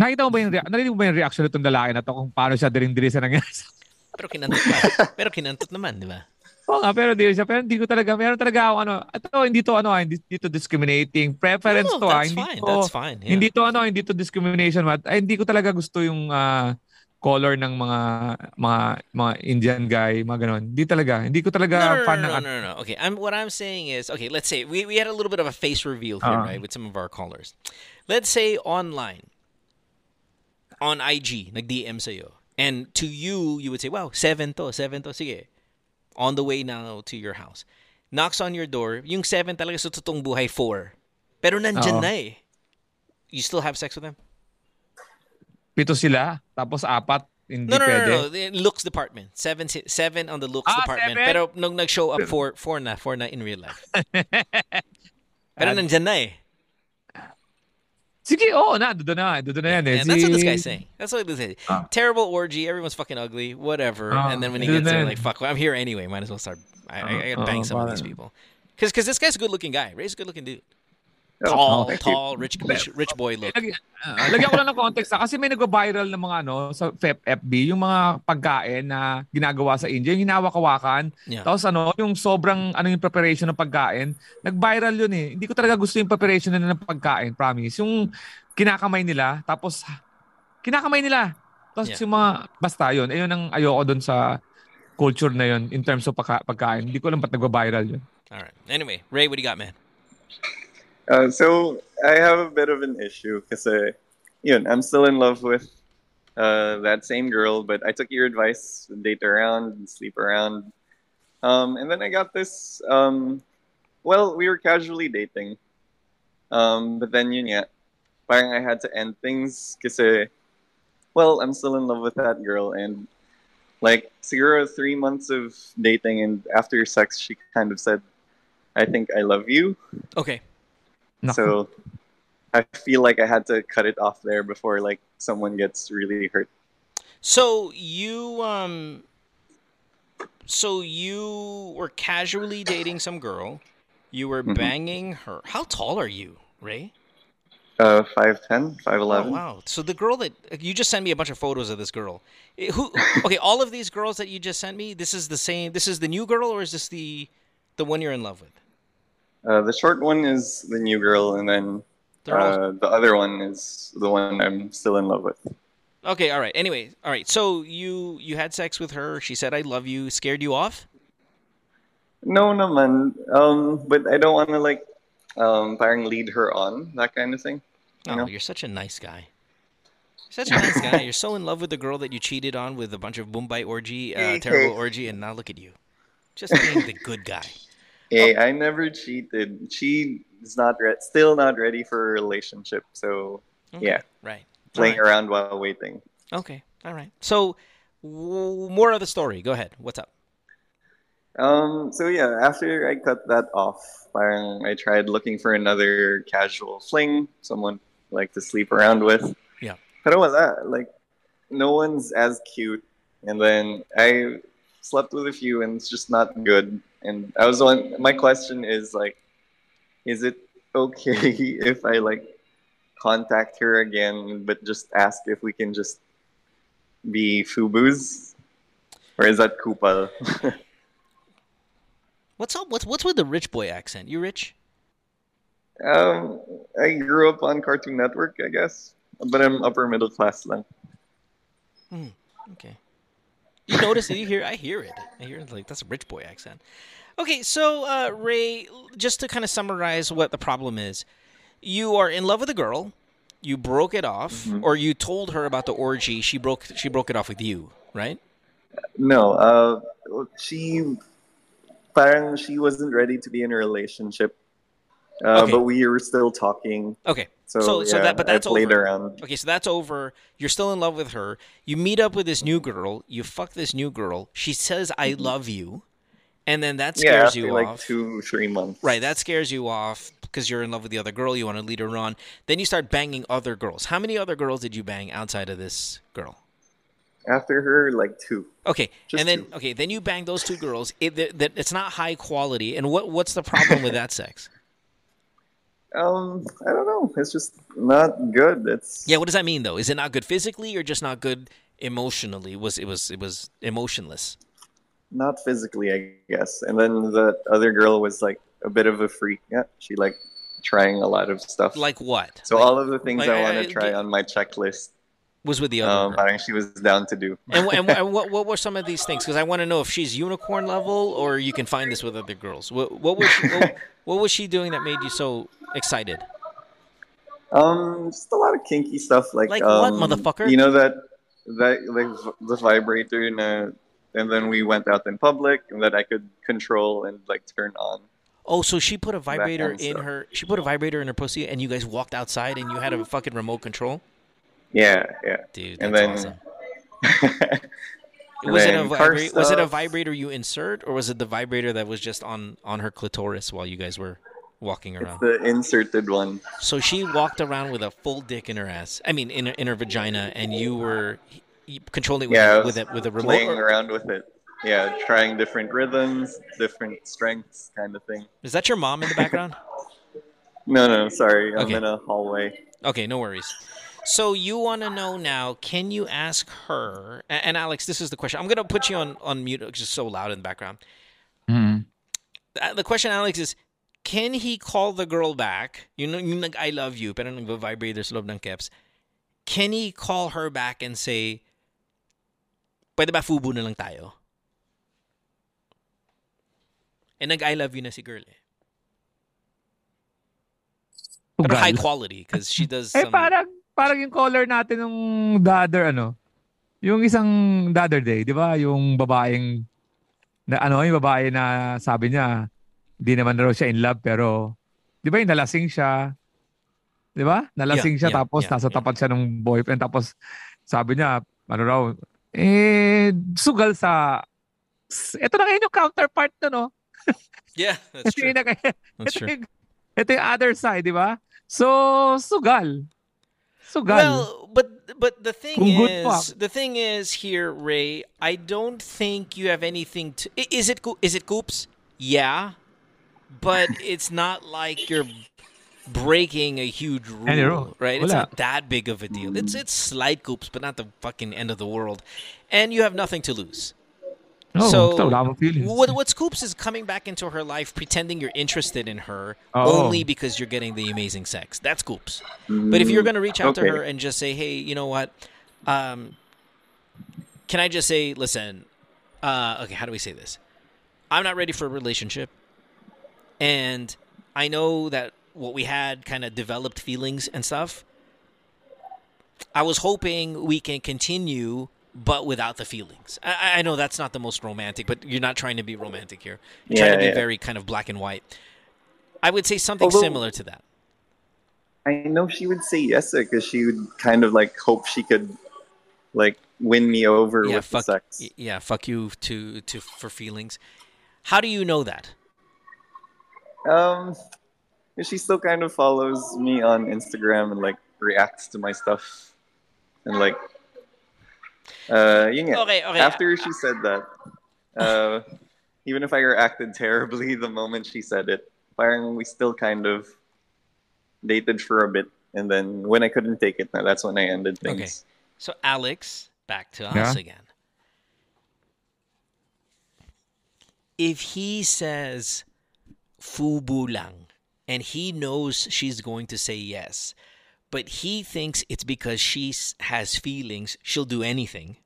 nakita mo ba yung narinig mo ba yung reaction nitong lalaki na to kung paano siya diring-diri sa nangyari sa Pero kinantot pa. pero kinantot naman, di ba? Oo nga, pero di siya. Pero hindi ko talaga, meron talaga ako ano, ito, hindi to ano, ah, hindi, hindi to discriminating. Preference No, to ah. that's Hindi fine. to, That's fine. Yeah. Hindi to ano, hindi to discrimination. Mat. Ay, hindi ko talaga gusto yung ah, color ng mga mga mga Indian guy, mga ganon. Hindi talaga. Hindi ko talaga no, no, fan no, ng no, no, no, no. Okay, I'm, what I'm saying is, okay, let's say we, we had a little bit of a face reveal here, Uh-huh. right, with some of our callers. Let's say online, on IG, nag-DM sa'yo. And to you, you would say, wow, seven to, seven to, sige. On the way now to your house. Knocks on your door, yung seven talaga sa totoong buhay, four. Pero nandyan Oo. na eh. You still have sex with them? Pito sila, tapos apat, hindi No, no, no, pwede. no, no. The looks department. Seven, seven on the looks Ah, department. seven? Pero nung nag-show up, four, four na, four na in real life. Pero Ah, nandyan na eh. Sige, oo na, doon na, doon na yan eh. And that's what this guy's saying. That's what this is. Ah. Terrible orgy. Everyone's fucking ugly. Whatever. Ah, and then when he gets there, like, fuck, I'm here anyway. Might as well start. I, I, I gotta bang ah, some of these parang- people. Because this guy's a good looking guy. Ray's a good looking dude. Tall, you. tall, rich, rich, rich boy look. Lagyan, ah, lagyan ko lang ng context ha, kasi may nagva-viral ng mga ano sa FB, yung mga pagkain na ginagawa sa India, yung hinawak-hawakan. Yeah. Tapos ano, yung sobrang ano yung preparation ng pagkain, nag-viral yun eh. Hindi ko talaga gusto yung preparation nila ng pagkain, promise. Yung kinakamay nila, tapos kinakamay nila. Tapos Yeah. yung mga, basta yun, ayun ang ayoko doon sa culture na yun in terms of pagka- pagkain. Hindi ko alam ba't nagva-viral yun. All right. Anyway, Ray, what do you got, man? Uh, so I have a bit of an issue because, uh, yun, I'm still in love with uh, that same girl, but I took your advice, date around, sleep around, um, and then I got this. Um, well, we were casually dating, um, but then yun nga, parang I had to end things because, well, I'm still in love with that girl, and like siguro three months of dating, and after sex, she kind of said, "I think I love you." Okay. So I feel like I had to cut it off there before like someone gets really hurt. So you um so you were casually dating some girl. You were Mhm. banging her. How tall are you, Ray? Uh, 5'10", Oh, 5'11". wow. So the girl that you just sent me a bunch of photos of this girl. Eh, Who Okay, all of these girls that you just sent me, this is the same this is the new girl or is this the the one you're in love with? Uh, the short one is the new girl, and then uh, the other one is the one I'm still in love with. Okay, all right. Anyway, all right. So you you had sex with her. She said I love you. Scared you off? No, naman. Um, but I don't want to like, um, parang lead her on that kind of thing. Oh, You know? you're such a nice guy. You're such a nice guy. You're so in love with the girl that you cheated on with a bunch of Mumbai orgy, uh, terrible orgy, and now look at you, just being the good guy. Hey, I never cheated. She is not re- still not ready for a relationship. So Okay, Yeah. Right. playing right. around while waiting. Okay. All right. So, w- more of the story. Go ahead. What's up? Um, so yeah, after I cut that off, I tried looking for another casual fling, someone like to sleep around with. Yeah. but Pero wala, like no one's as cute. And then I slept with a few and it's just not good. And I was on my question is like is it okay if I like contact her again but just ask if we can just be fubus? Or is that kupal? What's up? What's what's with the rich boy accent? You rich? Um, I grew up on Cartoon Network, I guess, but I'm upper middle class lang. Okay. You notice? Did you hear? I hear it. I hear it. Like that's a rich boy accent. Okay, so uh, Ray, just to kind of summarize what the problem is, you are in love with a girl. You broke it off, or you told her about the orgy. She broke. She broke it off with you, right? No, uh, she, parang she wasn't ready to be in a relationship, uh, Okay. but we were still talking. Okay. So, So- so that- but that's over. around. Okay, so that's over. You're still in love with her. You meet up with this new girl. You fuck this new girl. She says, "I love you," and then that Mm-hmm. Yeah, scares after you like off. two, three months. Right, that scares you off because you're in love with the other girl. You want to lead her on. Then you start banging other girls. How many other girls did you bang outside of this girl? After her, like two. Okay, Just and then two. okay, then you bang those two girls. It, that it's not high quality. And what what's the problem with that sex? Um, I don't know. It's just not good. It's Yeah, what does that mean though? Is it not good physically or just not good emotionally? Was it was it was emotionless? not physically, I guess. And then the other girl was like a bit of a freak. Yeah, she like trying a lot of stuff. Like what? so Like, all of the things like, I I- want to try get- on my checklist, was with the other um, girl. parang she was down to do. And, and, and what what were some of these things? Because I want to know if she's unicorn level or you can find this with other girls. What what was she, what, what was she doing that made you so excited? Um, just a lot of kinky stuff, like Like what, um, motherfucker? You know that that like the vibrator, in a, and then we went out in public, and that I could control and like turn on. Oh, so she put a vibrator in stuff. her. She put a vibrator in her pussy, and you guys walked outside, and you had a fucking remote control. Yeah, yeah. Dude, And that's then- awesome. And Was it a vibra- was it a vibrator you insert, or was it the vibrator that was just on on her clitoris while you guys were walking around? the inserted one. So she walked around with a full dick in her ass. I mean, in her, in her vagina, and you were controlling it with, Yeah, I a, was with a with a remote. Playing or- around with it. Yeah, trying different rhythms, different strengths, kind of thing. Is that your mom in the background? No, no, sorry. I'm Okay. in a hallway. Okay, no worries. So you want to know now? Can you ask her? And Alex, this is the question. I'm gonna put you on on mute. It's just so loud in the background. Mhm. Uh, The question, Alex, is can he call the girl back? You know, yung nag I love you, pero nag-vibrate sa loob ng caps. Can he call her back and say, pwede ba fubu na lang tayo? Eh, nag I love you na si girl eh. Pero high quality because she does Eh some... parang parang yung caller natin nung the other ano. Yung isang the other day, 'di ba? Yung babaeng na ano, yung babae na sabi niya, di naman raw siya in love pero 'di ba yung nalasing siya? 'Di ba? Nalasing Yeah, siya yeah, tapos yeah, nasa yeah. tapat siya ng boyfriend tapos sabi niya, ano raw, eh sugal sa ito na ngayon yung counterpart to, no? Yeah, that's Ito true. yung, nag- That's ito true. yung, ito yung other side, di ba? So, sugal. Sugal. Well, but but the thing Kung is, the thing is here, Ray. I don't think you have anything to. Is it is it coops? Yeah, but it's not like you're breaking a huge rule, rule. right? It's not that big of a deal. It's it's slight coops, but not the fucking end of the world, and you have nothing to lose. No, so, so, wala. What what Scoops is coming back into her life, pretending you're interested in her Oh. only because you're getting the amazing sex. That's Scoops. But if you're gonna reach out to her and just say, "Hey, you know what? Um, can I just say, listen? Uh, okay, how do we say this? I'm not ready for a relationship, and I know that what we had kind of developed feelings and stuff. I was hoping we can continue, but without the feelings. I, I know that's not the most romantic, but you're not trying to be romantic here. You're trying to be Yeah, yeah. very kind of black and white. I would say something Although- similar to that. I know she would say yes because she would kind of like hope she could like win me over yeah, with fuck, sex. yeah, fuck you to to for feelings. How do you know that? Um, she still kind of follows me on Instagram and like reacts to my stuff, and like, uh, yun nga. Okay, okay. After she said that, uh, even if I reacted terribly the moment she said it, parang we still kind of dated for a bit, and then when I couldn't take it, that's when I ended things. Okay. So Alex, back to us Yeah. again. If he says fubu lang and he knows she's going to say yes, but he thinks it's because she has feelings, she'll do anything.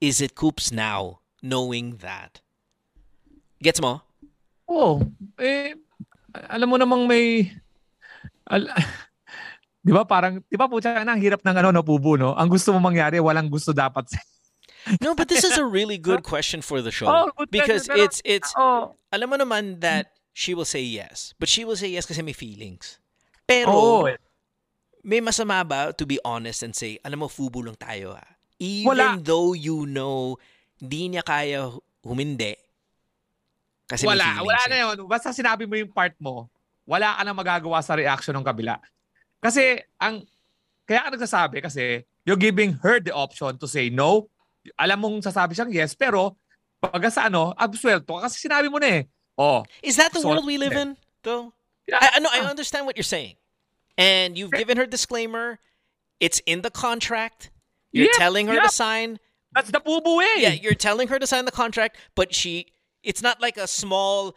Is it coops now knowing that? Gets mo? Oo. Eh, alam mo namang may... Al- di ba parang, di ba po ang hirap ng ano, no, pubo, no? Ang gusto mo mangyari, walang gusto dapat. sa- No, but this is a really good question for the show. Oh, because pero- it's it's Oh, alam mo naman that she will say yes. But she will say yes kasi may feelings. Pero, oo. May masama ba to be honest and say, alam mo, fubo lang tayo ha. Even Wala. though you know, di niya kaya hu- humindi. Kasi wala, wala eh. na yun. Basta sinabi mo yung part mo, wala ka na magagawa sa reaction ng kabila. Kasi, ang, kaya ka nagsasabi kasi, you're giving her the option to say no. Alam mong sasabi siyang yes, pero, pag sa ano, absuelto ka kasi sinabi mo na eh. Oh, Is that the So- world we live in, though? Yeah. I, I know, I understand what you're saying. And you've given her disclaimer. It's in the contract. You're Yeah, telling her yeah. to sign. that's the pubo eh. Yeah, you're telling her to sign the contract, but she it's not like a small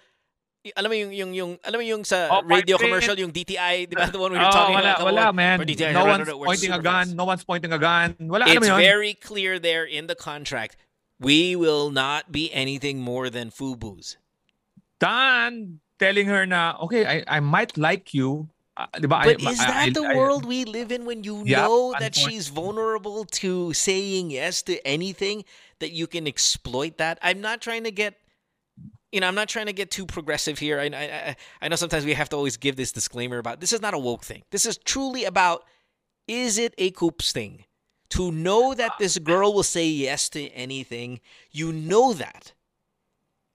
alam mo yung yung yung alam mo yung sa Oh, radio commercial yung DTI, di ba? The one we were Oh, talking wala, about. wala, man. DTI, No one's pointing a gun. fast. No one's pointing a gun. Wala, It's very clear there in the contract. We will not be anything more than FUBUs. Dan telling her na, okay, I, I might like you. Uh, ba? But I, is that I- the I- world we live in when you Yep, know that she's vulnerable to saying yes to anything that you can exploit that? I'm not trying to get you know, I'm not trying to get too progressive here. I, I, I- I know sometimes we have to always give this disclaimer about this is not a woke thing. This is truly about is it a coops thing? To know that this girl will say yes to anything, you know that.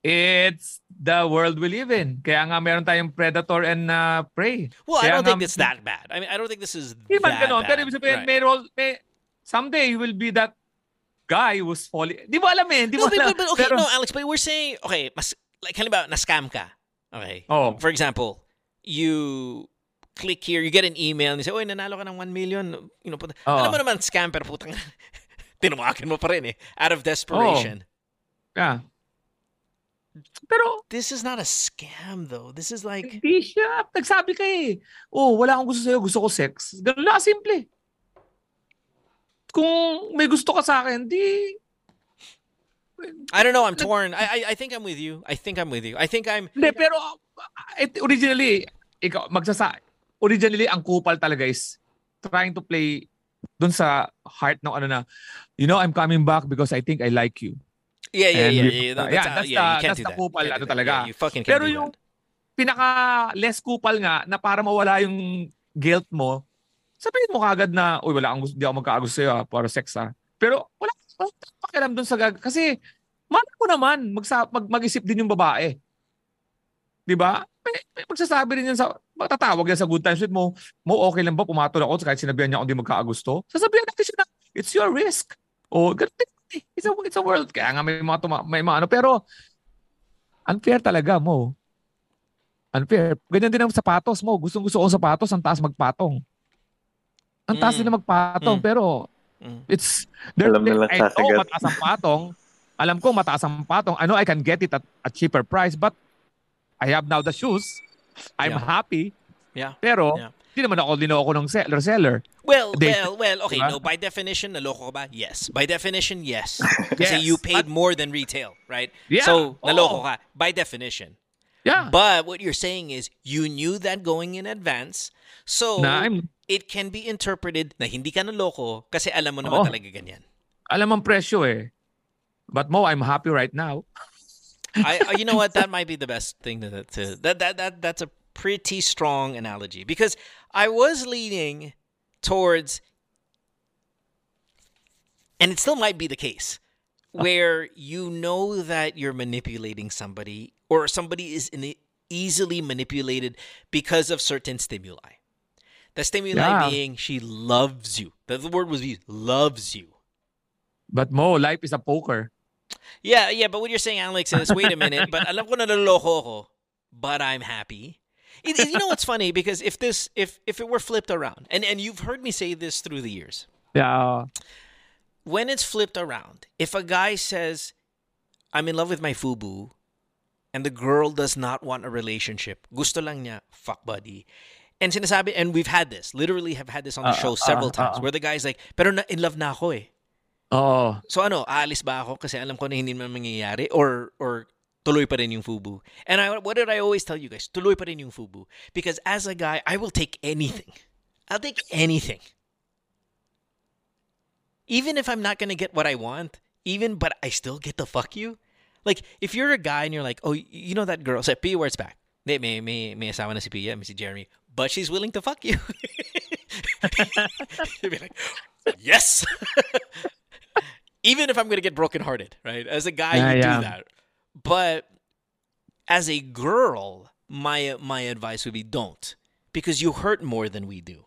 It's the world we live in. Kaya nga meron tayong predator and uh, prey. Well, I don't nga- think it's that bad. I mean, I don't think this is Hindi man that ganon. bad. Pero ibig sabihin, Right. may role, may, someday you will be that guy who's falling. Di mo alam eh. Di No, mo but, alam. but, but okay, Pero- no, Alex, but we're saying, okay, mas, like, halimbawa, na-scam ka. Okay. Oh. For example, you click here, you get an email, and you say, oy, nanalo ka ng 1 million. You know, puta, Oo. alam mo naman, scam, pero putang, tinawagan mo pa rin eh. Out of desperation. Oh. Yeah. Pero, This is not a scam, though. This is like, hindi siya. Nagsabi ka eh. Oh, wala akong gusto sa'yo. Gusto ko sex. Ganun lang simple. Kung may gusto ka sa akin, di... I don't know, I'm torn. I, I, I think I'm with you. I think I'm with you. I think I'm, Hindi, pero uh, it, originally, ikaw, magsasa... Originally, ang kupal talaga is trying to play dun sa heart ng ano na, you know, I'm coming back because I think I like you. Yeah, yeah, And yeah, you- yeah. No, yeah, that's, uh, that's yeah, the- that's the kupal, ano talaga. Yeah, you fucking can't Pero do yung that. pinaka less kupal nga na para mawala yung guilt mo, sabihin mo kagad na, uy, wala akong gusto, di ako magkakagusto sa'yo ah, para sex ah. Pero wala wala tayong pakialam dun sa gag... Kasi, malay mo naman, magsa, mag, mag-isip din yung babae. Di ba? May, may magsasabi rin yan sa, matatawag yan sa good times with mo, mo okay lang ba pumatol ako kahit sinabihan niya ako di magkakagusto? Sasabihan natin siya na, it's your risk. O, ganun. It's a, it's a world. Kaya nga may mga, tuma, may mga ano. Pero, unfair talaga mo. Unfair. Ganyan din ang sapatos mo. Gustong gusto ko sapatos, ang taas magpatong. Ang taas Mm. din na magpatong, Mm. pero Mm. it's there, Alam nila I know kakagat. mataas ang patong. Alam ko mataas ang patong. I know I can get it at a cheaper price, but I have now the shoes. I'm Yeah. happy. Yeah. Pero, Yeah. Hindi naman ako lino ako ng seller seller. Well, They- well, well, okay, Diba? no, by definition, naloko ka ba? Yes. By definition, yes. Kasi you paid but- more than retail, right? Yeah, So, naloko oo. ka. By definition. Yeah. But what you're saying is you knew that going in advance. So, na I'm, it can be interpreted na hindi ka naloko kasi alam mo naman Oo. talaga ganyan. alam ang presyo eh. But Mo, I'm happy right now. I- you know what? That might be the best thing to, to that that that that's a pretty strong analogy because I was leaning towards, and it still might be the case, where you know that you're manipulating somebody or somebody is in easily manipulated because of certain stimuli. The stimuli Yeah. being she loves you. The, the word was used, loves you. But Mo, life is a poker. Yeah, yeah, but what you're saying, Alex, is wait a minute, but alam ko na naloloko ko, but I'm happy. It, it- you know what's funny? Because if this, if if it were flipped around, and and you've heard me say this through the years, Yeah. when it's flipped around, if a guy says, "I'm in love with my fubu," and the girl does not want a relationship, gusto lang niya fuck buddy. And sinasabi, and we've had this, literally have had this on the Uh, show uh, several uh, times, uh. where the guy's like, pero na, in love na ako eh. Oo. So ano, aalis ba ako kasi alam ko na hindi naman mangyayari or or tuloy pa rin yung fubu. And I, what did I always tell you guys? Tuloy pa rin yung fubu. Because as a guy, I will take anything. I'll take anything. Even if I'm not gonna get what I want, even but I still get to fuck you. Like if you're a guy and you're like, oh, you know that girl, say where it's back. May may may may asawa na si Pia, may si Jeremy, but she's willing to fuck you. You'd be like, yes. Even if I'm gonna get brokenhearted, right? As a guy, Yeah, you yeah. do that. But as a girl, my my advice would be don't, because you hurt more than we do.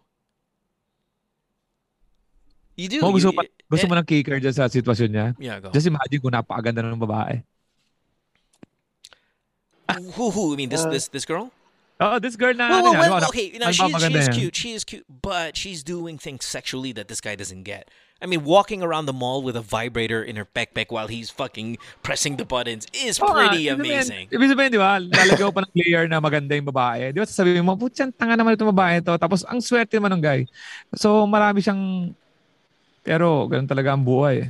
You do. Mo, gusto, you- pa, gusto eh, mo ng kicker dyan sa sitwasyon niya? Yeah, go. Just imagine kung napakaganda ng babae. who who? I mean, this Uh, this this girl. Oh, this girl na, Well, well, well, okay. Now ano she, ba she maganda is yan? cute. She is cute, but she's doing things sexually that this guy doesn't get. I mean, walking around the mall with a vibrator in her backpack while he's fucking pressing the buttons is Oo pretty ibig amazing. Ibig sabihin, di ba, lalagyan ko pa ng player na maganda yung babae. Di ba, sasabihin mo, putyan, tanga naman itong babae to. Tapos, ang swerte naman ng guy. So, marami siyang, pero, ganun talaga ang buhay. eh.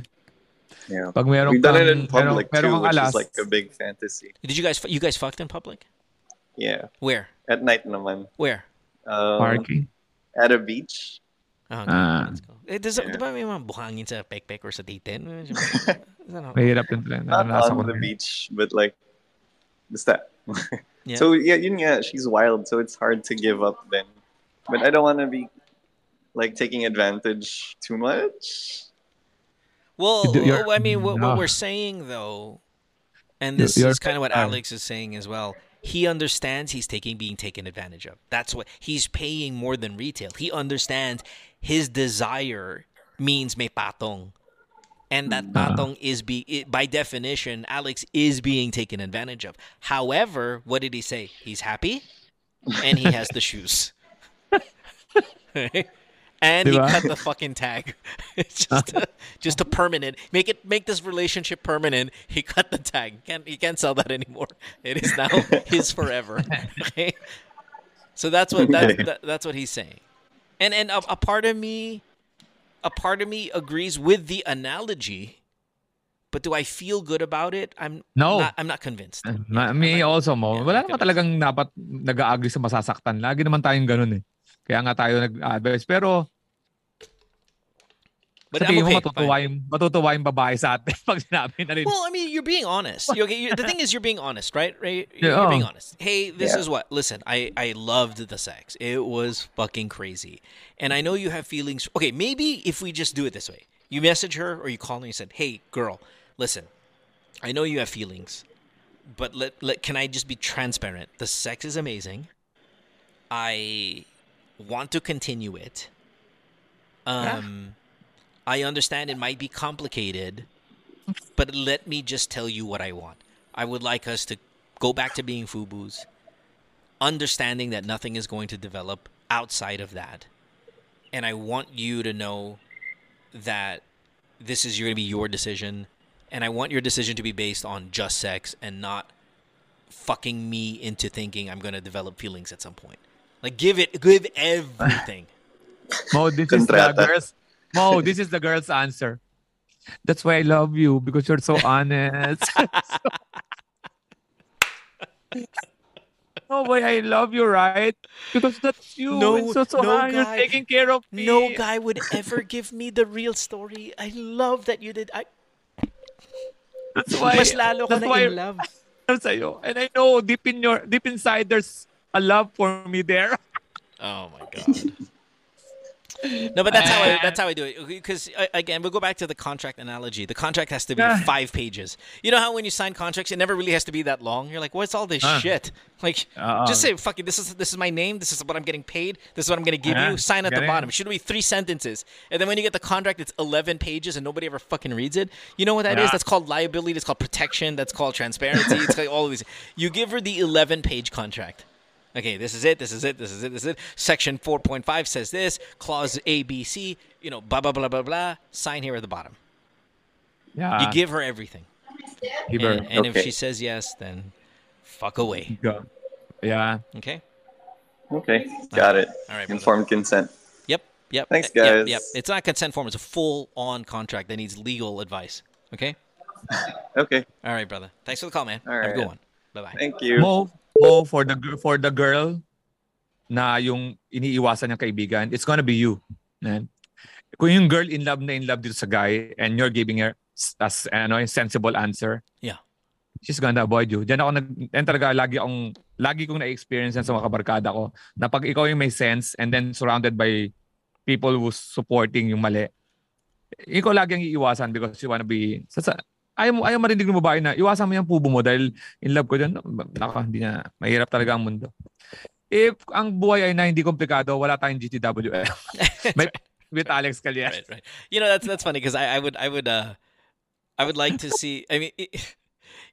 Yeah. Pag meron We've done kang, it in public meron, meron too, kang which alas, is like a big fantasy. Did you guys you guys fucked in public? Yeah. Where? At night naman. Where? Um, parking. At a beach. Oh, okay. Ah. Let's go. Eh, does, Yeah. Di ba may mga buhangin sa backpack or sa titin? Mahirap din talaga. Not Naranasan ko on the na beach, but like the step. Yeah. So yeah, yun nga, she's wild, so it's hard to give up then. But I don't want to be like taking advantage too much. Well, You do- you're- I mean, what, what we're saying though, and You- this you're is kind of what fine. Alex is saying as well. He understands he's taking being taken advantage of. That's what he's paying more than retail. He understands his desire means may patong. And that Ah. patong is be it, by definition, Alex is being taken advantage of. However, what did he say? He's happy, and he has the shoes. and he cut the fucking tag. It's just a, just a permanent. Make it make this relationship permanent. He cut the tag. Can't he can't sell that anymore. It is now his forever. Okay? So that's what that's, that, that's what he's saying. And and a, a part of me a part of me agrees with the analogy. But do I feel good about it? I'm No. not, I'm not convinced. Ma- me also mo. Yeah, Wala naman talagang dapat nag-agree sa masasaktan. Lagi naman tayong ganun eh. Kaya nga tayo nag-advise. Pero But sa tingin I'm mo okay. matutuwa fine. yung, matutuwa yung babae sa atin pag sinabi na rin. Well, I mean, you're being honest. You okay, you the thing is, you're being honest, right? Right? You're Yeah. being honest. Hey, this Yeah. is what. Listen, I I loved the sex. It was fucking crazy, and I know you have feelings. Okay, maybe if we just do it this way, you message her or you call her and you said, "Hey, girl, listen, I know you have feelings, but let let can I just be transparent? The sex is amazing. I want to continue it. Um, I understand it might be complicated." but let me just tell you what I want. I would like us to go back to being FUBUs, understanding that nothing is going to develop outside of that. And I want you to know that this is going to be your decision. And I want your decision to be based on just sex and not fucking me into thinking I'm going to develop feelings at some point. Like, give it, give everything. Mo, this is the Kontrata. Girl's Mo, this is the girl's answer. That's why I love you because you're so honest. oh boy, I love you, right? Because that's you. No, and so, so no, ah, you're guy. taking care of me. No guy would ever give me the real story. I love that you did. I, That's why. mas lalo ko that's na why in love. Sa'yo. And I know deep in your deep inside there's a love for me there. Oh my god. No, but that's how I that's how I do it. Because again, we'll go back to the contract analogy. The contract has to be five pages. You know how when you sign contracts, it never really has to be that long. You're like, what's all this Ah. shit? Like, Uh-uh. just say, fuck it. This is this is my name. This is what I'm getting paid. This is what I'm gonna give Ah, you. Sign at the bottom. It should be three sentences. And then when you get the contract, it's 11 pages, and nobody ever fucking reads it. You know what that is? Yeah. That's called liability. That's called protection. That's called transparency. it's like all of these. You give her the 11 page contract. Okay, this is it. This is it. This is it. This is it. Section 4.5 says this. Clause A, B, C. You know, blah blah blah blah blah. Sign here at the bottom. Yeah. You give her everything, give her. and, and if she says yes, then fuck away. Go. Yeah. Okay. Okay, got it. All right, brother. Informed consent. Yep. Yep. Thanks, guys. Yep. It's not consent form. It's a full-on contract that needs legal advice. Okay. Okay, All right, brother. Thanks for the call, man. All Have a good one. Bye bye. thank you. Mo, Mo for the for the girl na yung iniiwasan niyang kaibigan, it's gonna be you. Man. Kung yung girl in love na in love dito sa guy and you're giving her as ano, sensible answer, Yeah. she's gonna avoid you. Diyan ako nag and talaga lagi akong lagi kong na-experience yan sa mga kabarkada ko na pag ikaw yung may sense and then surrounded by people who's supporting yung mali, ikaw lagi ang iiwasan because you wanna be sa, sa, ayaw mo ayaw marinig ng babae na iwasan mo yung pubo mo dahil in love ko dyan. Naka, hindi na mahirap talaga ang mundo. If ang buhay ay na hindi komplikado, wala tayong GTWL. May with Alex Calles. right, right. You know that's that's funny because I, I would I would uh I would like to see. I mean,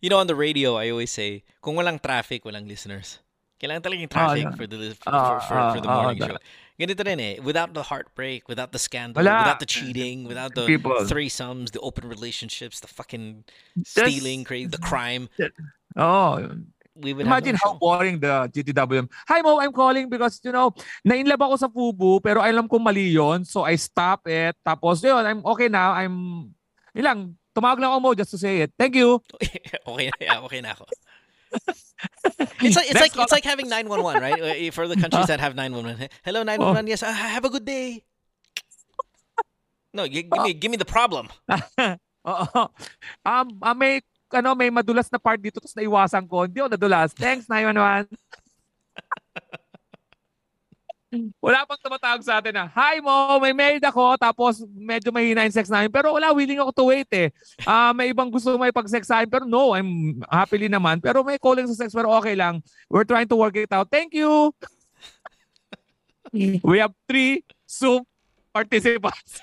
you know, on the radio, I always say, kung walang traffic, walang listeners. Kailangan talagang traffic yeah. for the for, Ah, for, for the ah, ah, morning ah, show. Ganito rin eh. Without the heartbreak, without the scandal, Wala. without the cheating, without the People. threesomes, the open relationships, the fucking That's- stealing, crazy, the crime, Oh, we would imagine have how boring the GTWM. Hi Mo, I'm calling because, you know, na-inlove ako sa Fubu, pero alam kong mali yun, so I stop it. Tapos yun, I'm okay now. I'm, yun lang, tumawag lang ako Mo just to say it. Thank you. okay, okay na ako. It's like it's Next like it's like having 911, right? Uh, For the countries that have 911. Hello 911. Yes, uh, have a good day. No, gi- give me give me the problem. Oo. Um, ah, may, ano, may madulas na part dito, tapos naiwasan ko. Hindi ako nadulas. Thanks, 911. Wala pang tumatawag sa atin na, Hi mo, may married ako, tapos medyo mahina yung sex namin. Pero wala, willing ako to wait eh. Ah, may ibang gusto may pag-sex sa akin, pero no, I'm happily naman. Pero may calling sa sex, pero okay lang. We're trying to work it out. Thank you! We have three soup participants.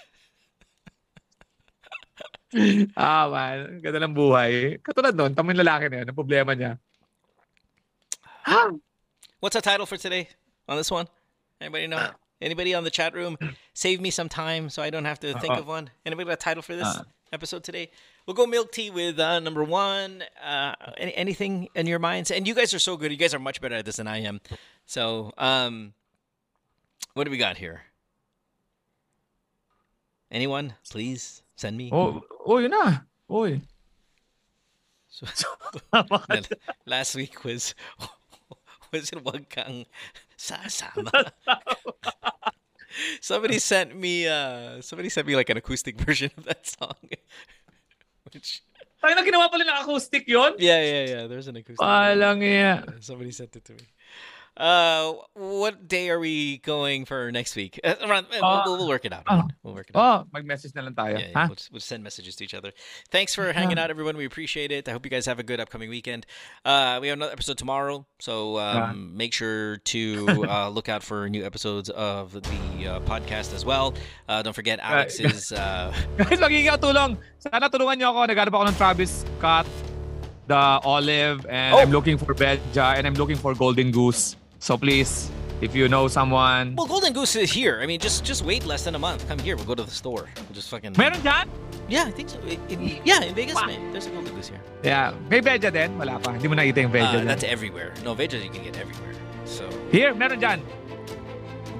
ah, man. Ganda ng buhay. Katulad nun, tamang lalaki na yun. Ang problema niya. What's the title for today on this one? Anybody know? Anybody on the chat room? Save me some time so I don't have to think Uh, of one. Anybody got a title for this uh. episode today? We'll go milk tea with uh, number one. Uh, any, anything in your minds? And you guys are so good. You guys are much better at this than I am. So, um, what do we got here? Anyone, please send me. Oh, oh, yun na. Oy. So- Last week was was it wag kang sasama. somebody sent me uh somebody sent me like an acoustic version of that song. Which Tayo na ginawa pala ng acoustic yun? yeah, yeah, yeah, there's an acoustic. Palang version. Somebody sent it to me. Uh what day are we going for next week? Uh, around, uh, we'll, we'll work it out. uh, We'll work it out. Oh, mag-message na lang tayo. Yeah, yeah, we'll, we'll send messages to each other. Thanks for hanging out, everyone. We appreciate it. I hope you guys have a good upcoming weekend. Uh, we have another episode tomorrow, so um, make sure to uh, look out for new episodes of the uh, podcast as well. Uh, don't forget Alex's. Uh, Guys, magiging tulong. Sana tulungan niyo ako. Naghanap ako ng Travis Scott, the Olive, and Oh. I'm looking for Veja, and I'm looking for Golden Goose. So please, if you know someone. well, Golden Goose is here. I mean, just just wait less than a month. Come here. We'll go to the store. We'll just fucking. Meron dyan? Yeah, I think so. In- in- yeah, in Vegas, man. There's a Golden Goose here. Yeah. May Veja din? Wala pa. Hindi mo nakita yung Veja Uh, that's everywhere. No, Vegas you can get everywhere. So Here, meron dyan.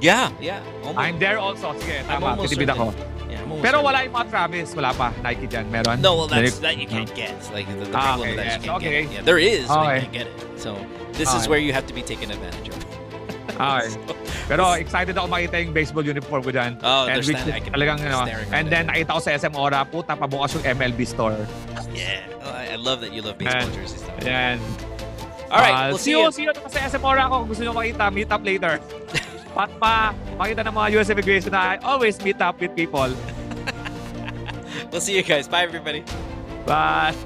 yeah, yeah. Almost. I'm there also. Sige, I'm tama. almost Titipid ako. Yeah, I'm almost Pero wala yung mga Travis. Wala pa. Nike dyan. Meron? No, well, that's that you can't get. Like the, the Ah, problem okay, that is you yes, can't okay. get. Yeah, there is, but Okay. you can't get it. So this is Okay. where you have to be taken advantage of. Okay. Pero excited ako makita yung baseball uniform ko dyan. Oh, and there's which that. I can- talagang, you know, staring right and then nakita ko sa SM Ora, puta, pabukas yung MLB store. Yeah, oh, I, love that you love baseball And- jerseys. Stuff. Ayan. All right, Ah, we'll see see you. See you sa SM Ora ako. Kung gusto nyo makita, meet up later. Pat pa, makita ng mga US immigration na I always meet up with people. We'll see you guys. Bye, everybody. Bye.